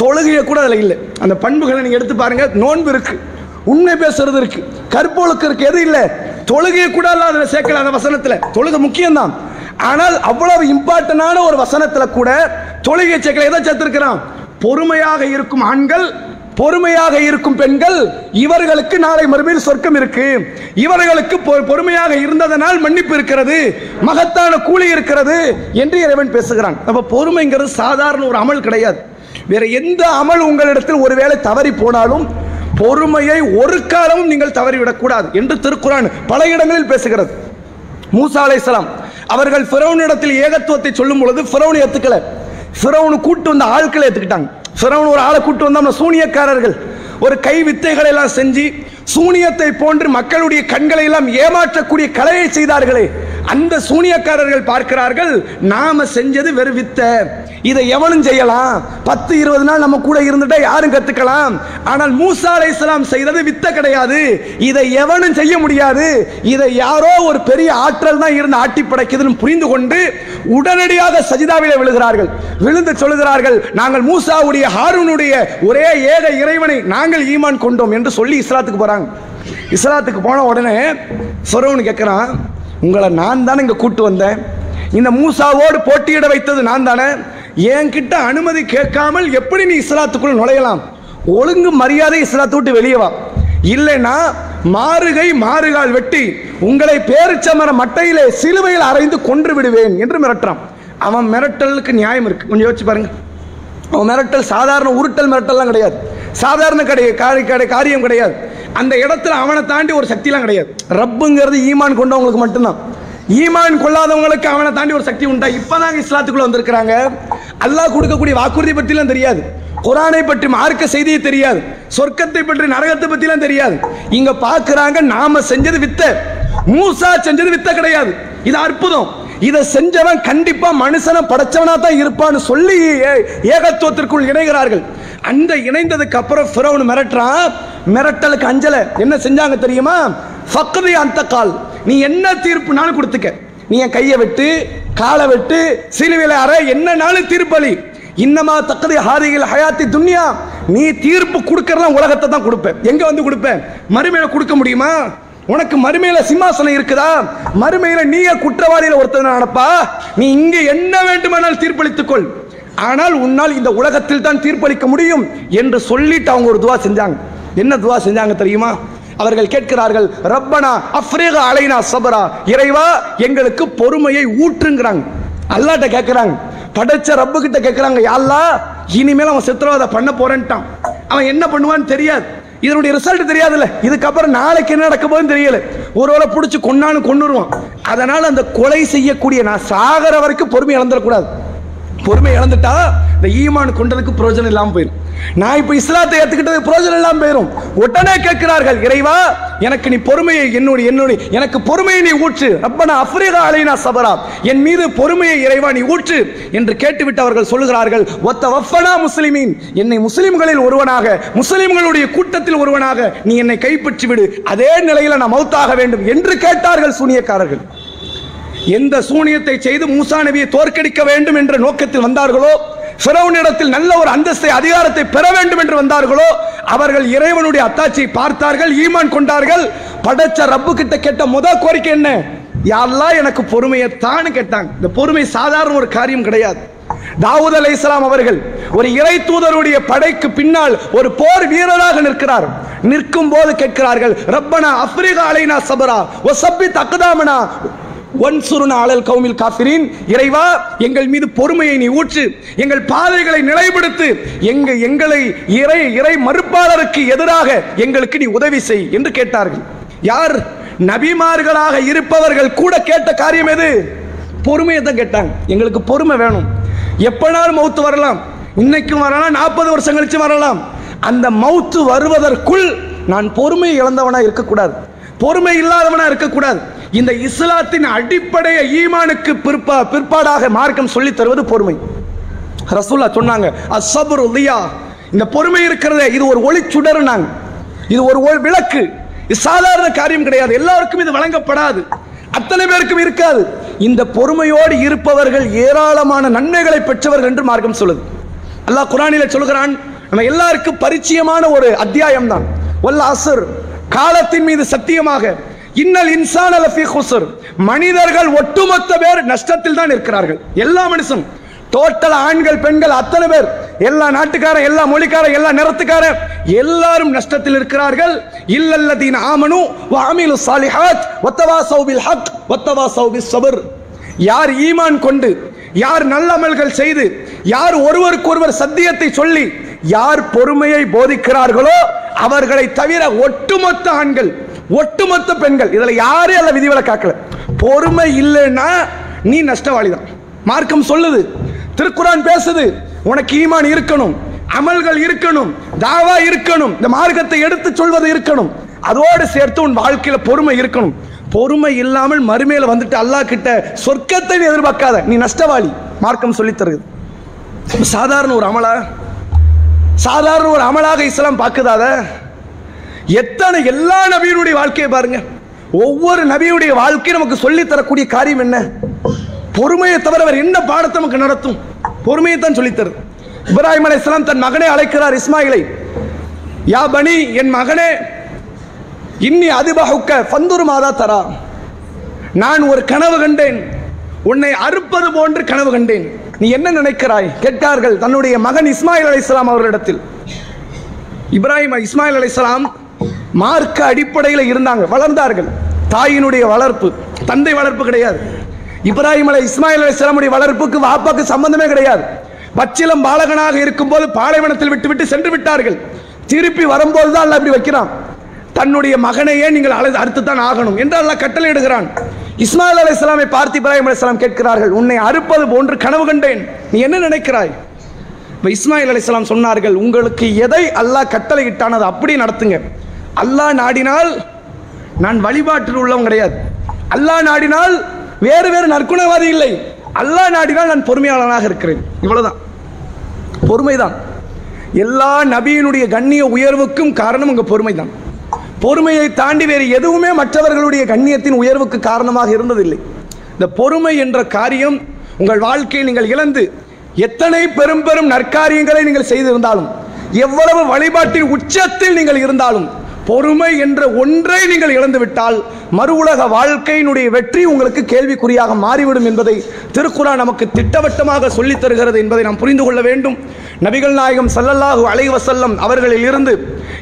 தொழுகையை கூட அதில் இல்லை. அந்த பண்புகளை நீங்கள் எடுத்து பாருங்கள் நோன்பு இருக்குது உண்மை பேசுறது இருக்கு. கற்பொழுக்கு இருக்கு. எது இல்லை? தொழுகையை கூட அல்லாஹ் அதில் சேர்க்கல அந்த வசனத்தில். தொழுகை முக்கியம்தான். ஆனால் அவ்வளவு இம்பார்ட்டனான ஒரு வசனத்தில் கூட தொழுகை சேர்க்கல. எதை சேர்த்திருக்கிறான்? பொறுமையாக இருக்கும் ஆண்கள் பொறுமையாக இருக்கும் பெண்கள் இவர்களுக்கு நாளை மறுமையில் சொர்க்கம் இருக்கு. இவர்களுக்கு பொ- பொறுமையாக இருந்ததனால் மன்னிப்பு இருக்கிறது. மகத்தான கூலி இருக்கிறது என்று இறைவன் பேசுகிறான். அப்ப பொறுமைங்கிறது சாதாரண ஒரு அமல் கிடையாது. வேற எந்த அமல் உங்களிடத்தில் ஒருவேளை தவறி போனாலும் பொறுமையை ஒரு காலமும் நீங்கள் தவறிவிடக்கூடாது என்று திருக்குறான் பல இடங்களில் பேசுகிறது. மூசா அலைஹிஸ்ஸலாம் அவர்கள் ஃபிரௌனிடத்தில் ஏகத்துவத்தை சொல்லும் பொழுது ஃபிரௌன் ஏத்துக்கல. ஃபிரௌன் கூட்டு வந்த ஆட்களை ஏத்துக்கிட்டாங்க. ஃபிரௌன் ஒரு ஆளை கூட்டு வந்தா சூனியக்காரர்கள். ஒரு கை வித்தைகளை எல்லாம் செஞ்சு சூனியத்தை போன்று மக்களுடைய கண்களை எல்லாம் ஏமாற்றக்கூடிய கலையை செய்தார்களே. அந்த சூனியக்காரர்கள் பார்க்கிறார்கள் நாம செஞ்சது வெறும் வித்தை. இதை எவனும் செய்யலாம். பத்து இருபது நாள் நம்ம கூட இருந்துட்டா யாரும் கத்துக்கலாம். ஆனால் மூசா இஸ்லாம் செய்தது வித்த கிடையாது. இதை எவனும் செய்ய முடியாது. இதை யாரோ ஒரு பெரிய ஆற்றல் தான் இருந்து ஆட்டி படைக்குதுன்னு புரிந்து கொண்டு உடனடியாக சஜிதாவிலே விழுகிறார்கள். விழுந்து சொல்லுகிறார்கள் நாங்கள் மூசாவுடைய ஹாரூனுடைய ஒரே ஏக இறைவனை நாங்கள் ஈமான் கொண்டோம் என்று சொல்லி இஸ்லாத்துக்கு போறாங்க. இஸ்லாத்துக்கு போன உடனே ஃபரோன் கேட்கிறான் உங்களை நான் தானே இங்கே கூட்டு வந்தேன். இந்த மூசாவோடு போட்டியிட வைத்தது நான் தானே. என்கிட்ட அனுமதி கேட்காமல் எப்படி நீ இஸ்லாத்துக்குள் நுழையலாம்? ஒழுங்கு மரியாதை இஸ்லாத்து விட்டு வெளியே வா. இல்லைன்னா மாறுகை மாறுகால் வெட்டி உங்களை பேரிச்சமர மட்டையிலே சிலுவையில் அரைந்து கொன்று விடுவேன் என்று மிரட்டுறான். அவன் மிரட்டலுக்கு நியாயம் இருக்கு. கொஞ்சம் யோசிச்சு பாருங்க. அவன் மிரட்டல் சாதாரண உருட்டல் மிரட்டல்லாம் கிடையாது. சாதாரண கிடையாது காரி கடை காரியம் கிடையாது. அந்த இடத்துல அவனை தாண்டி ஒரு சக்திலாம் கிடையாது. ரப்புங்கிறது ஈமான் கொண்டவங்களுக்கு மட்டும்தான். ஈமான் கொள்ளாதவங்களுக்கு அவனை தாண்டி ஒரு சக்தி உண்டா? இப்போதாங்க இஸ்லாத்துக்குள்ளே வந்திருக்கிறாங்க. அல்லாஹ் கொடுக்கக்கூடிய வாக்குறுதி பற்றிலாம் தெரியாது. குரானை பற்றி மார்க்க செய்தியை தெரியாது. சொர்க்கத்தை பற்றி நரகத்தை பற்றிலாம் தெரியாது. இங்கே பார்க்குறாங்க நாம் செஞ்சது வித்த. மூசா செஞ்சது வித்த கிடையாது. இது அற்புதம். இதை செஞ்சவன் கண்டிப்பா மனுஷனை படைச்சவனா தான் இருப்பான்னு சொல்லி ஏ- ஏகத்துவத்திற்குள் இணைகிறார்கள். அந்த இணைந்ததுக்கு அப்புறம் ஃபிரௌன் மிரட்டுறான் மிரட்டலுக்கு அஞ்சல. என்ன செஞ்சாங்க தெரியுமா? ஃபக்கதி அந்த கால். நீ என்ன தீர்ப்புனாலும் கொடுத்துக்க. நீ என் கையை வெட்டு காலை வெட்டு சிலுவையில் அறை என்னனாலும் தீர்ப்பளி இன்னமா தக்கதி ஹாரிகள் ஹயாத்தி துன்யா. நீ தீர்ப்பு கொடுக்கறதெல்லாம் உலகத்தை தான் கொடுப்பேன். எங்க வந்து கொடுப்பேன்? மறுமையில கொடுக்க முடியுமா? உனக்கு மறுமையில சிம்மாசனம் இருக்குதா? மறுமையில நீயே குற்றவாளியில ஒருத்தர் நடப்பா? நீ இங்க என்ன வேண்டுமானால் தீர்ப்பளித்துக் கொள். ஆனால் உன்னால் இந்த உலகத்தில் தான் தீர்ப்பளிக்க முடியும் என்று சொல்லிட்டு அவங்க ஒரு துவா செஞ்சாங்க. என்ன துவா செஞ்சாங்க தெரியுமா? அவர்கள் கேட்கிறார்கள் ரப்பனா அஃப்ரீக அலைனா சபரா இறைவா எங்களுக்கு பொறுமையை ஊற்றுங்கிறாங்க. அல்லாட்ட கேட்கிறாங்க படைச்ச ரப்பு கிட்ட கேட்கிறாங்க யாழ்லா இனிமேல் அவன் சித்திரவதை பண்ண போறேன்ட்டான். அவன் என்ன பண்ணுவான்னு தெரியாது. இதனுடைய ரிசல்ட் தெரியாதுல்ல. இதுக்கப்புறம் நாளைக்கு என்ன நடக்க போகுதுன்னு தெரியல. ஒருவேளை பிடிச்சி கொன்னான்னு கொண்டுருவான் அதனால அந்த கொலை செய்யக்கூடிய நான் சாகர வரைக்கும் பொறுமை இழந்துடக்கூடாது. பொறுமை இழந்துட்டா இந்த ஈமான் கொண்டதுக்கு பிரயோஜனம் இல்லாமல் போயிடும் நான் இப்ப இஸ்லாத்தை ஏத்துக்கிட்டது பிரயோஜனம் இல்லாம போயிடும் உடனே கேட்கிறார்கள் இறைவா எனக்கு நீ பொறுமையை என்னுடைய என்னுடைய எனக்கு பொறுமையை நீ ஊற்று. ரப்பனா அப்ரிகா அலைனா சபரா. என் மீது பொறுமையை இறைவா நீ ஊற்று. என்று கேட்டுவிட்டு அவர்கள் சொல்லுகிறார்கள் ஒத்த வஃபனா முஸ்லிமின். என்னை முஸ்லிம்களில் ஒருவனாக முஸ்லிம்களுடைய கூட்டத்தில் ஒருவனாக நீ என்னை கைப்பற்றி விடு அதே நிலையில நான் மௌத்தாக வேண்டும் என்று கேட்டார்கள் சூனியக்காரர்கள். எந்த சூனியத்தை செய்து மூசா நபியை தோற்கடிக்க வேண்டும் என்ற நோக்கத்தில் வந்தார்களோ ஃபிரௌனிடத்தில் நல்ல ஒரு அந்தஸ்தை அதிகாரத்தை பெற வேண்டும் என்று வந்தார்களோ அவர்கள் இறைவனுடைய அத்தாட்சியை பார்த்தார்கள் ஈமான் கொண்டார்கள். படைச்ச ரப்பு கிட்ட கேட்ட முதல் கோரிக்கை என்ன? யாரெல்லாம் எனக்கு பொறுமையை தான்னு கேட்டாங்க. இந்த பொறுமை சாதாரண ஒரு காரியம் கிடையாது. தாவூத் அலை இஸ்லாம் அவர்கள் ஒரு இறை தூதருடைய படைக்கு பின்னால் ஒரு போர் வீரராக நிற்கிறார். நிற்கும் போது கேட்கிறார்கள் ரப்பனா அப்ரிகா அலைனா சபரா ஒ சப்பி தக்குதாமனா ஒன்சுருன ஆளல் கௌமில் காஃபிரின் இறைவா எங்கள் மீது பொறுமையை நீ ஊற்று எங்கள் பாதைகளை நிலைப்படுத்து எங்க எங்களை இறை இறை மறுப்பாளருக்கு எதிராக எங்களுக்கு நீ உதவி செய் என்று கேட்டார்கள். யார்? நபிமார்களாக இருப்பவர்கள் கூட கேட்ட காரியம் எது? பொறுமையை தான் கேட்டாங்க. எங்களுக்கு பொறுமை வேணும். எப்பனாலும் மௌத்து வரலாம். இன்னைக்கும் வரலாம் நாற்பது வருஷம் கழிச்சு வரலாம். அந்த மௌத்து வருவதற்குள் நான் பொறுமை இழந்தவனா இருக்கக்கூடாது. பொறுமை இல்லாதவனா இருக்கக்கூடாது. இந்த இஸ்லாத்தின் அடிப்படைய ஈமானுக்கு பிற்பா பிற்பாடாக மார்க்கம் சொல்லித் தருவது பொறுமை. ரசூல்லா சொன்னாங்க அசபுரு லியா. இந்த பொறுமை இருக்கிறதே இது ஒரு ஒளி சுடர்னாங்க இது ஒரு விளக்கு. இது சாதாரண காரியம் கிடையாது. எல்லாருக்கும் இது வழங்கப்படாது. அத்தனை பேருக்கும் இருக்காது. இந்த பொறுமையோடு இருப்பவர்கள் ஏராளமான நன்மைகளை பெற்றவர்கள் என்று மார்க்கம் சொல்லுது. அல்லாஹ் குரானில சொல்கிறான் நம்ம எல்லாருக்கும் பரிச்சயமான ஒரு அத்தியாயம் தான் ஒல்ல அசர் காலத்தின் மீது சத்தியமாக இன்னல் இன்சான் அலஃபி ஹுசர். மனிதர்கள் ஒட்டுமொத்த பேர் நஷ்டத்தில் தான் இருக்கிறார்கள். எல்லா மனுஷன் டோட்டல் ஆண்கள் பெண்கள் அத்தனை பேர். எல்லா நாட்டுக்காரன் எல்லா மொழிக்காரன் எல்லா நிறத்துக்காரன். எல்லாரும் நஷ்டத்தில் இருக்கிறார்கள். இல்லல்லதீன் ஆமனு வாமிலு சாலிஹாத் ஒத்தவா சௌபில் ஹக் ஒத்தவா பிஸ் சபர் யார் ஈமான் கொண்டு யார் நல்ல அமல்கள் செய்து யார் ஒருவருக்கொருவர் சத்தியத்தை சொல்லி யார் பொறுமையை போதிக்கிறார்களோ அவர்களை தவிர ஒட்டுமொத்த ஆண்கள் ஒட்டுமொத்த பெண்கள் இதில் யாரே அல்ல விதிவிலக்காக்கல பொறுமை இல்லைன்னா நீ நஷ்டவாளி தான் மார்க்கம் சொல்லுது திருக்குறான் பேசுது உனக்கு ஈமான் இருக்கணும் அமல்கள் இருக்கணும் தாவா இருக்கணும் இந்த மார்க்கத்தை எடுத்து சொல்வது இருக்கணும். அதோடு சேர்த்து உன் வாழ்க்கையில் பொறுமை இருக்கணும். பொறுமை இல்லாமல் மறுமையில் வந்துட்டு அல்லாஹ் கிட்ட சொர்க்கத்தை நீ எதிர்பார்க்காத நீ நஷ்டவாளி மார்க்கம் சொல்லித் தருது சாதாரண ஒரு அமலா? சாதாரண ஒரு அமலாக இஸ்லாம் பார்க்குதாத? எத்தனை எல்லா நபியினுடைய வாழ்க்கையை பாருங்க. ஒவ்வொரு நபியுடைய வாழ்க்கை நமக்கு சொல்லி தரக்கூடிய காரியம் என்ன? பொறுமையை தவிர வேறு என்ன பாடத்தை நமக்கு நடத்தும்? பொறுமையை தான் சொல்லித் இப்ராஹிம் அலை இஸ்லாம் தன் மகனை அழைக்கிறார் இஸ்மாயிலை. யா பனி என் மகனே இன்னி அதிபகுக்க பந்துரு மாதா தரா. நான் ஒரு கனவு கண்டேன். உன்னை அறுப்பது போன்று கனவு கண்டேன். நீ என்ன நினைக்கிறாய்? கேட்டார்கள் தன்னுடைய மகன் இஸ்மாயில் அலைஹிஸ்ஸலாம் அவர்களிடத்தில். இப்ராஹிம் இஸ்மாயில் அலைஹிஸ்ஸலாம் மார்க்க அடிப்படையில் இருந்தாங்க வளர்ந்தார்கள். தாயினுடைய வளர்ப்பு தந்தை வளர்ப்பு கிடையாது. இப்ராஹிம் அலை இஸ்மாயில் அலைஹிஸ்ஸலாமுடைய வளர்ப்புக்கு வாப்பாக்கு சம்பந்தமே கிடையாது. பச்சிலம் பாலகனாக இருக்கும்போது பாலைவனத்தில் விட்டுவிட்டு சென்று விட்டார்கள். திருப்பி வரும்போது தான் அப்படி இப்படி வைக்கிறான். தன்னுடைய மகனையே நீங்கள் அழை அறுத்து தான் ஆகணும் என்று அல்லாஹ் கட்டளையிடுகிறான். இஸ்மாயில் அலைஹிஸ்ஸலாமை பார்த்து இப்ராஹிம் அலைஹிஸ்ஸலாம் கேட்கிறார்கள் உன்னை அறுப்பது போன்று கனவு கண்டேன். நீ என்ன நினைக்கிறாய்? இப்போ இஸ்மாயில் அலைஹிஸ்ஸலாம் சொன்னார்கள் உங்களுக்கு எதை அல்லாஹ் கட்டளையிட்டான் அதை அப்படி நடத்துங்க. அல்லாஹ் நாடினால் நான் வழிபாட்டில் உள்ளவன் கிடையாது. அல்லாஹ் நாடினால் வேறு வேறு நற்குணவாதி இல்லை. அல்லாஹ் நாடினால் நான் பொறுமையாளனாக இருக்கிறேன். இவ்வளவுதான். பொறுமைதான். எல்லா நபியினுடைய கண்ணிய உயர்வுக்கும் காரணம் உங்க பொறுமைதான். பொறுமையை தாண்டி வேறு எதுவுமே மற்றவர்களுடைய கண்ணியத்தின் உயர்வுக்கு காரணமாக இருந்ததில்லை. இந்த பொறுமை என்ற காரியம் உங்கள் வாழ்க்கையில் நீங்கள் இழந்து எத்தனை பெரும் பெரும் நற்காரியங்களை நீங்கள் செய்திருந்தாலும் எவ்வளவு வழிபாட்டின் உச்சத்தில் நீங்கள் இருந்தாலும் பொறுமை என்ற ஒன்றை நீங்கள் இழந்துவிட்டால் மறு உலக வாழ்க்கையினுடைய வெற்றி உங்களுக்கு கேள்விக்குறியாக மாறிவிடும் என்பதை திருக்குறான் நமக்கு திட்டவட்டமாக சொல்லித் தருகிறது என்பதை நாம் புரிந்து கொள்ள வேண்டும். நபிகள் நாயகம் சல்லல்லாஹு அலைவசல்லம் அவர்களில் இருந்து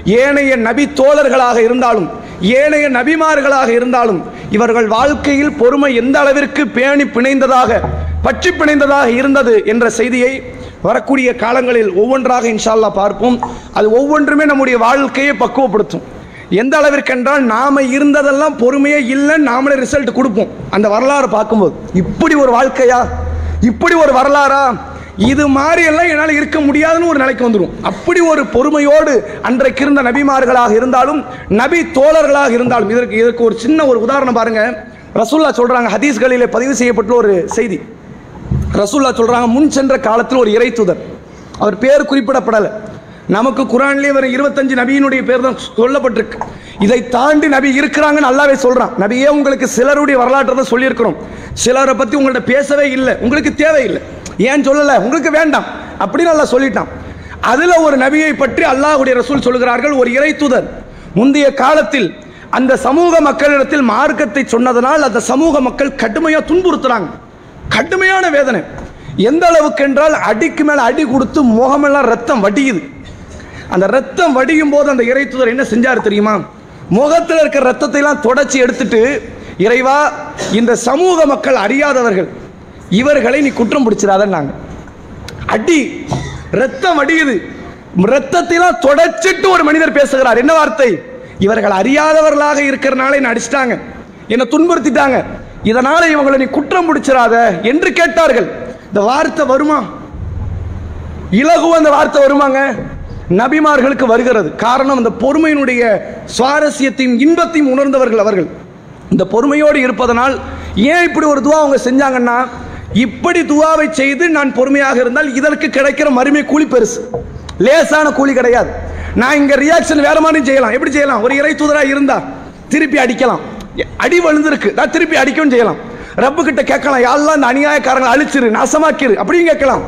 ஏனைய நபி தோழர்களாக இருந்தாலும் ஏனைய நபிமார்களாக இருந்தாலும் இவர்கள் வாழ்க்கையில் பொறுமை எந்த அளவிற்கு பேணி பிணைந்ததாக பற்றி பிணைந்ததாக இருந்தது என்ற செய்தியை வரக்கூடிய காலங்களில் ஒவ்வொன்றாக இன்ஷால்லா பார்ப்போம். அது ஒவ்வொன்றுமே நம்முடைய வாழ்க்கையை பக்குவப்படுத்தும். எந்த அளவிற்கு என்றால் நாம இருந்ததெல்லாம் பொறுமையே இல்லைன்னு நாமளே ரிசல்ட் கொடுப்போம். அந்த வரலாறு பார்க்கும்போது. இப்படி ஒரு வாழ்க்கையா? இப்படி ஒரு வரலாறா? இது மாதிரி எல்லாம் என்னால் இருக்க முடியாதுன்னு ஒரு நிலைக்கு வந்துடும் அப்படி ஒரு பொறுமையோடு அன்றைக்கு இருந்த நபிமார்களாக இருந்தாலும் நபி தோழர்களாக இருந்தாலும் இதற்கு இதற்கு ஒரு சின்ன ஒரு உதாரணம் பாருங்க. ரசூல்லா சொல்றாங்க ஹதீஸ்களிலே பதிவு செய்யப்பட்டுள்ள ஒரு செய்தி. ரசூல்லா சொல்கிறாங்க முன் சென்ற காலத்தில் ஒரு இறை தூதர். அவர் பேர் குறிப்பிடப்படலை. நமக்கு குரான்லேயே வர இருபத்தஞ்சு நபியினுடைய பேர் தான் சொல்லப்பட்டிருக்கு. இதை தாண்டி நபி இருக்கிறாங்கன்னு நல்லாவே சொல்கிறான் நபியே உங்களுக்கு சிலருடைய வரலாற்றை தான் சொல்லியிருக்கிறோம். சிலரை பற்றி உங்கள்கிட்ட பேசவே இல்லை. உங்களுக்கு தேவையில்லை. ஏன் சொல்லலை? உங்களுக்கு வேண்டாம். அப்படின்னு நல்லா சொல்லிட்டான். அதில் ஒரு நபியை பற்றி அல்லாஹ்வுடைய ரசூல் சொல்கிறார்கள் ஒரு இறை தூதர். முந்தைய காலத்தில் அந்த சமூக மக்களிடத்தில் மார்க்கத்தை சொன்னதனால் அந்த சமூக மக்கள் கடுமையாக துன்புறுத்துறாங்க. கடுமையான வேதனை. எந்த அளவுக்கு என்றால் அடிக்கு மேல அடி கொடுத்து முகமெல்லாம் ரத்தம் வடியுது. அந்த ரத்தம் வடியும் போது அந்த இறைத்துதர் என்ன செஞ்சார் தெரியுமா? முகத்தில் இருக்கிற ரத்தத்தை எல்லாம் தொடச்சி எடுத்துட்டு இறைவா இந்த சமூக மக்கள் அறியாதவர்கள் இவர்களை நீ குற்றம் பிடிச்சிடாதன்னாங்க அடி ரத்தம் அடியுது ரத்தத்தைலாம் தொடச்சிட்டு ஒரு மனிதர் பேசுகிறார். என்ன வார்த்தை? இவர்கள் அறியாதவர்களாக இருக்கிறனால என்ன அடிச்சிட்டாங்க. என்னை துன்புறுத்திட்டாங்க. இதனால இவங்களை நீ குற்றம் பிடிச்சிடாத என்று கேட்டார்கள். இந்த வார்த்தை வருமா? இலகுவ அந்த வார்த்தை வருமாங்க? நபிமார்களுக்கு வருகிறது. காரணம் அந்த பொறுமையினுடைய சுவாரஸ்யத்தையும் இன்பத்தையும் உணர்ந்தவர்கள் அவர்கள். இந்த பொறுமையோடு இருப்பதனால் ஏன் இப்படி ஒரு துவா அவங்க செஞ்சாங்கன்னா இப்படி துவாவை செய்து நான் பொறுமையாக இருந்தால் இதற்கு கிடைக்கிற மறுமை கூலி பெருசு. லேசான கூலி கிடையாது. நான் இங்க ரியாக்ஷன் வேற மாதிரி செய்யலாம். எப்படி செய்யலாம்? ஒரு இறை தூதராக இருந்தா திருப்பி அடிக்கலாம். அடி விழுந்திருக்கு. நான் திருப்பி அடிக்கவும் செய்யலாம். ரப்பு கிட்ட கேட்கலாம் யாரெல்லாம் இந்த அநியாயக்காரங்களை அழிச்சிரு நாசமாக்கிரு? அப்படின்னு கேட்கலாம்.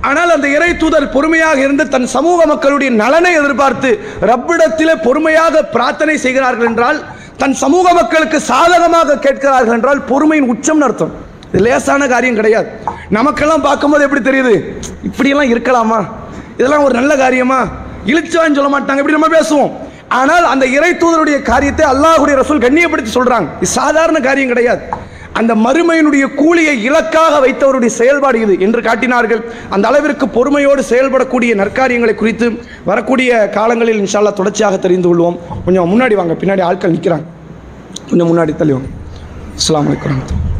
ஆனால் அந்த இறை தூதர் பொறுமையாக இருந்து தன் சமூக மக்களுடைய நலனை எதிர்பார்த்து ரப்பிடத்திலே பொறுமையாக பிரார்த்தனை செய்கிறார்கள் என்றால் தன் சமூக மக்களுக்கு சாதகமாக கேட்கிறார்கள் என்றால் பொறுமையின் உச்சம் அர்த்தம். இது லேசான காரியம் கிடையாது. நமக்கெல்லாம் பார்க்கும்போது எப்படி தெரியுது? இப்படியெல்லாம் இருக்கலாமா? இதெல்லாம் ஒரு நல்ல காரியமா? இழிச்சவான்னு சொல்ல மாட்டாங்க. இப்படி நம்ம பேசுவோம். ஆனால் அந்த இறை தூதருடைய காரியத்தை அல்லாஹுடைய ரசூல் கண்ணியப்படுத்தி சொல்றாங்க. இது சாதாரண காரியம் கிடையாது. அந்த மறுமையினுடைய கூலியை இலக்காக வைத்தவருடைய செயல்பாடு இது என்று காட்டினார்கள். அந்த அளவிற்கு பொறுமையோடு செயல்படக்கூடிய நற்காரியங்களை குறித்து வரக்கூடிய காலங்களில் இன்ஷால்லா தொடர்ச்சியாக தெரிந்து கொள்வோம். கொஞ்சம் முன்னாடி வாங்க. பின்னாடி ஆட்கள் நிற்கிறாங்க கொஞ்சம் முன்னாடி தள்ளி வாங்க. அஸ்லாம் வலைக்கம்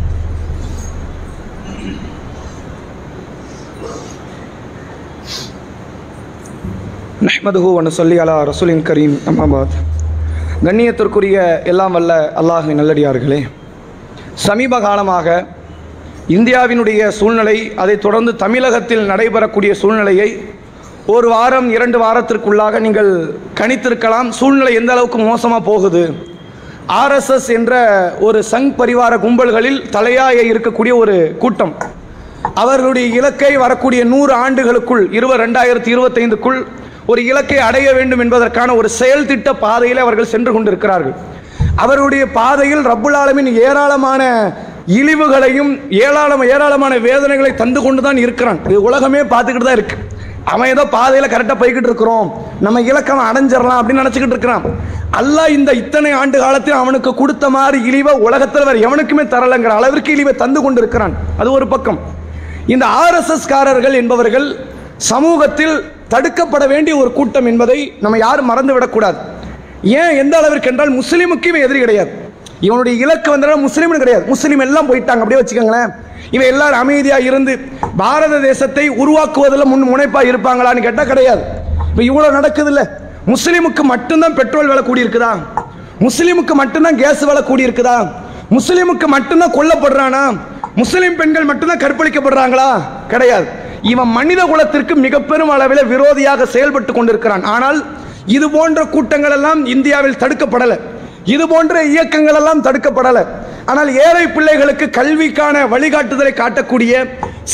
நஹ்மதுஹூ ஒன்று சொல்லி அலா ரசூலின் கரீம். அம்மாபாத் கண்ணியத்திற்குரிய எல்லாம் வல்ல அல்லாஹின் நல்லடியார்களே சமீப காலமாக இந்தியாவினுடைய சூழ்நிலை அதைத் தொடர்ந்து தமிழகத்தில் நடைபெறக்கூடிய சூழ்நிலையை ஒரு வாரம் இரண்டு வாரத்திற்குள்ளாக நீங்கள் கணித்திருக்கலாம். சூழ்நிலை எந்த அளவுக்கு மோசமாக போகுது? ஆர்எஸ்எஸ் என்ற ஒரு சங் பரிவார கும்பல்களில் தலையாய இருக்கக்கூடிய ஒரு கூட்டம். அவர்களுடைய இலக்கை வரக்கூடிய நூறு ஆண்டுகளுக்குள் இருபது ரெண்டாயிரத்தி இருபத்தைந்துக்குள் ஒரு இலக்கை அடைய வேண்டும் என்பதற்கான ஒரு செயல் திட்ட பாதையில் அவர்கள் சென்று கொண்டிருக்கிறார்கள். அவருடைய பாதையில் ரப்புல் ஆலமின் ஏராளமான இழிவுகளையும் ஏராளம் ஏராளமான வேதனைகளை தந்து கொண்டு தான் இருக்கிறான். இது உலகமே பார்த்துக்கிட்டு தான் இருக்கு. அவன் ஏதோ பாதையில் கரெக்டாக போய்கிட்டு இருக்கிறோம். நம்ம இலக்கம் அடைஞ்சிடலாம் அப்படின்னு நினச்சிக்கிட்டு இருக்கிறான். அல்லா இந்த இத்தனை ஆண்டு காலத்தில் அவனுக்கு கொடுத்த மாதிரி இழிவை உலகத்தில் வேறு எவனுக்குமே தரலைங்கிற அளவிற்கு இழிவை தந்து கொண்டு இருக்கிறான் அது ஒரு பக்கம். இந்த ஆர்எஸ்எஸ் காரர்கள் என்பவர்கள் சமூகத்தில் தடுக்கப்பட வேண்டிய ஒரு கூட்டம் என்பதை நம்ம யாரும் மறந்து விடக்கூடாது ஏன்? எந்த அளவிற்கு என்றால் முஸ்லீமுக்கு இவன் எதிரி கிடையாது. இவனுடைய இலக்கு வந்தாலும் முஸ்லீம்னு கிடையாது. முஸ்லீம் எல்லாம் போயிட்டாங்க. அப்படியே வச்சுக்கோங்களேன். இவன் எல்லாரும் அமைதியாக இருந்து பாரத தேசத்தை உருவாக்குவதில் முன் முனைப்பாக இருப்பாங்களான்னு கேட்டால் கிடையாது. இப்போ இவ்வளோ நடக்குது இல்லை முஸ்லீமுக்கு மட்டும்தான் பெட்ரோல் விலை கூடி இருக்குதா முஸ்லீமுக்கு மட்டும்தான் கேஸ் விலை கூடி இருக்குதா முஸ்லீமுக்கு மட்டும்தான் கொல்லப்படுறானா? முஸ்லீம் பெண்கள் மட்டும்தான் கற்பழிக்கப்படுறாங்களா? கிடையாது. இவன் மனித குலத்திற்கு மிக பெரும் அளவில் விரோதியாக செயல்பட்டு கொண்டிருக்கிறான். ஆனால் இது போன்ற கூட்டங்கள் எல்லாம் இந்தியாவில் தடுக்கப்படலை. இது போன்ற இயக்கங்கள் எல்லாம் தடுக்கப்படலை. ஆனால் ஏழை பிள்ளைகளுக்கு கல்விக்கான வழிகாட்டுதலை காட்டக்கூடிய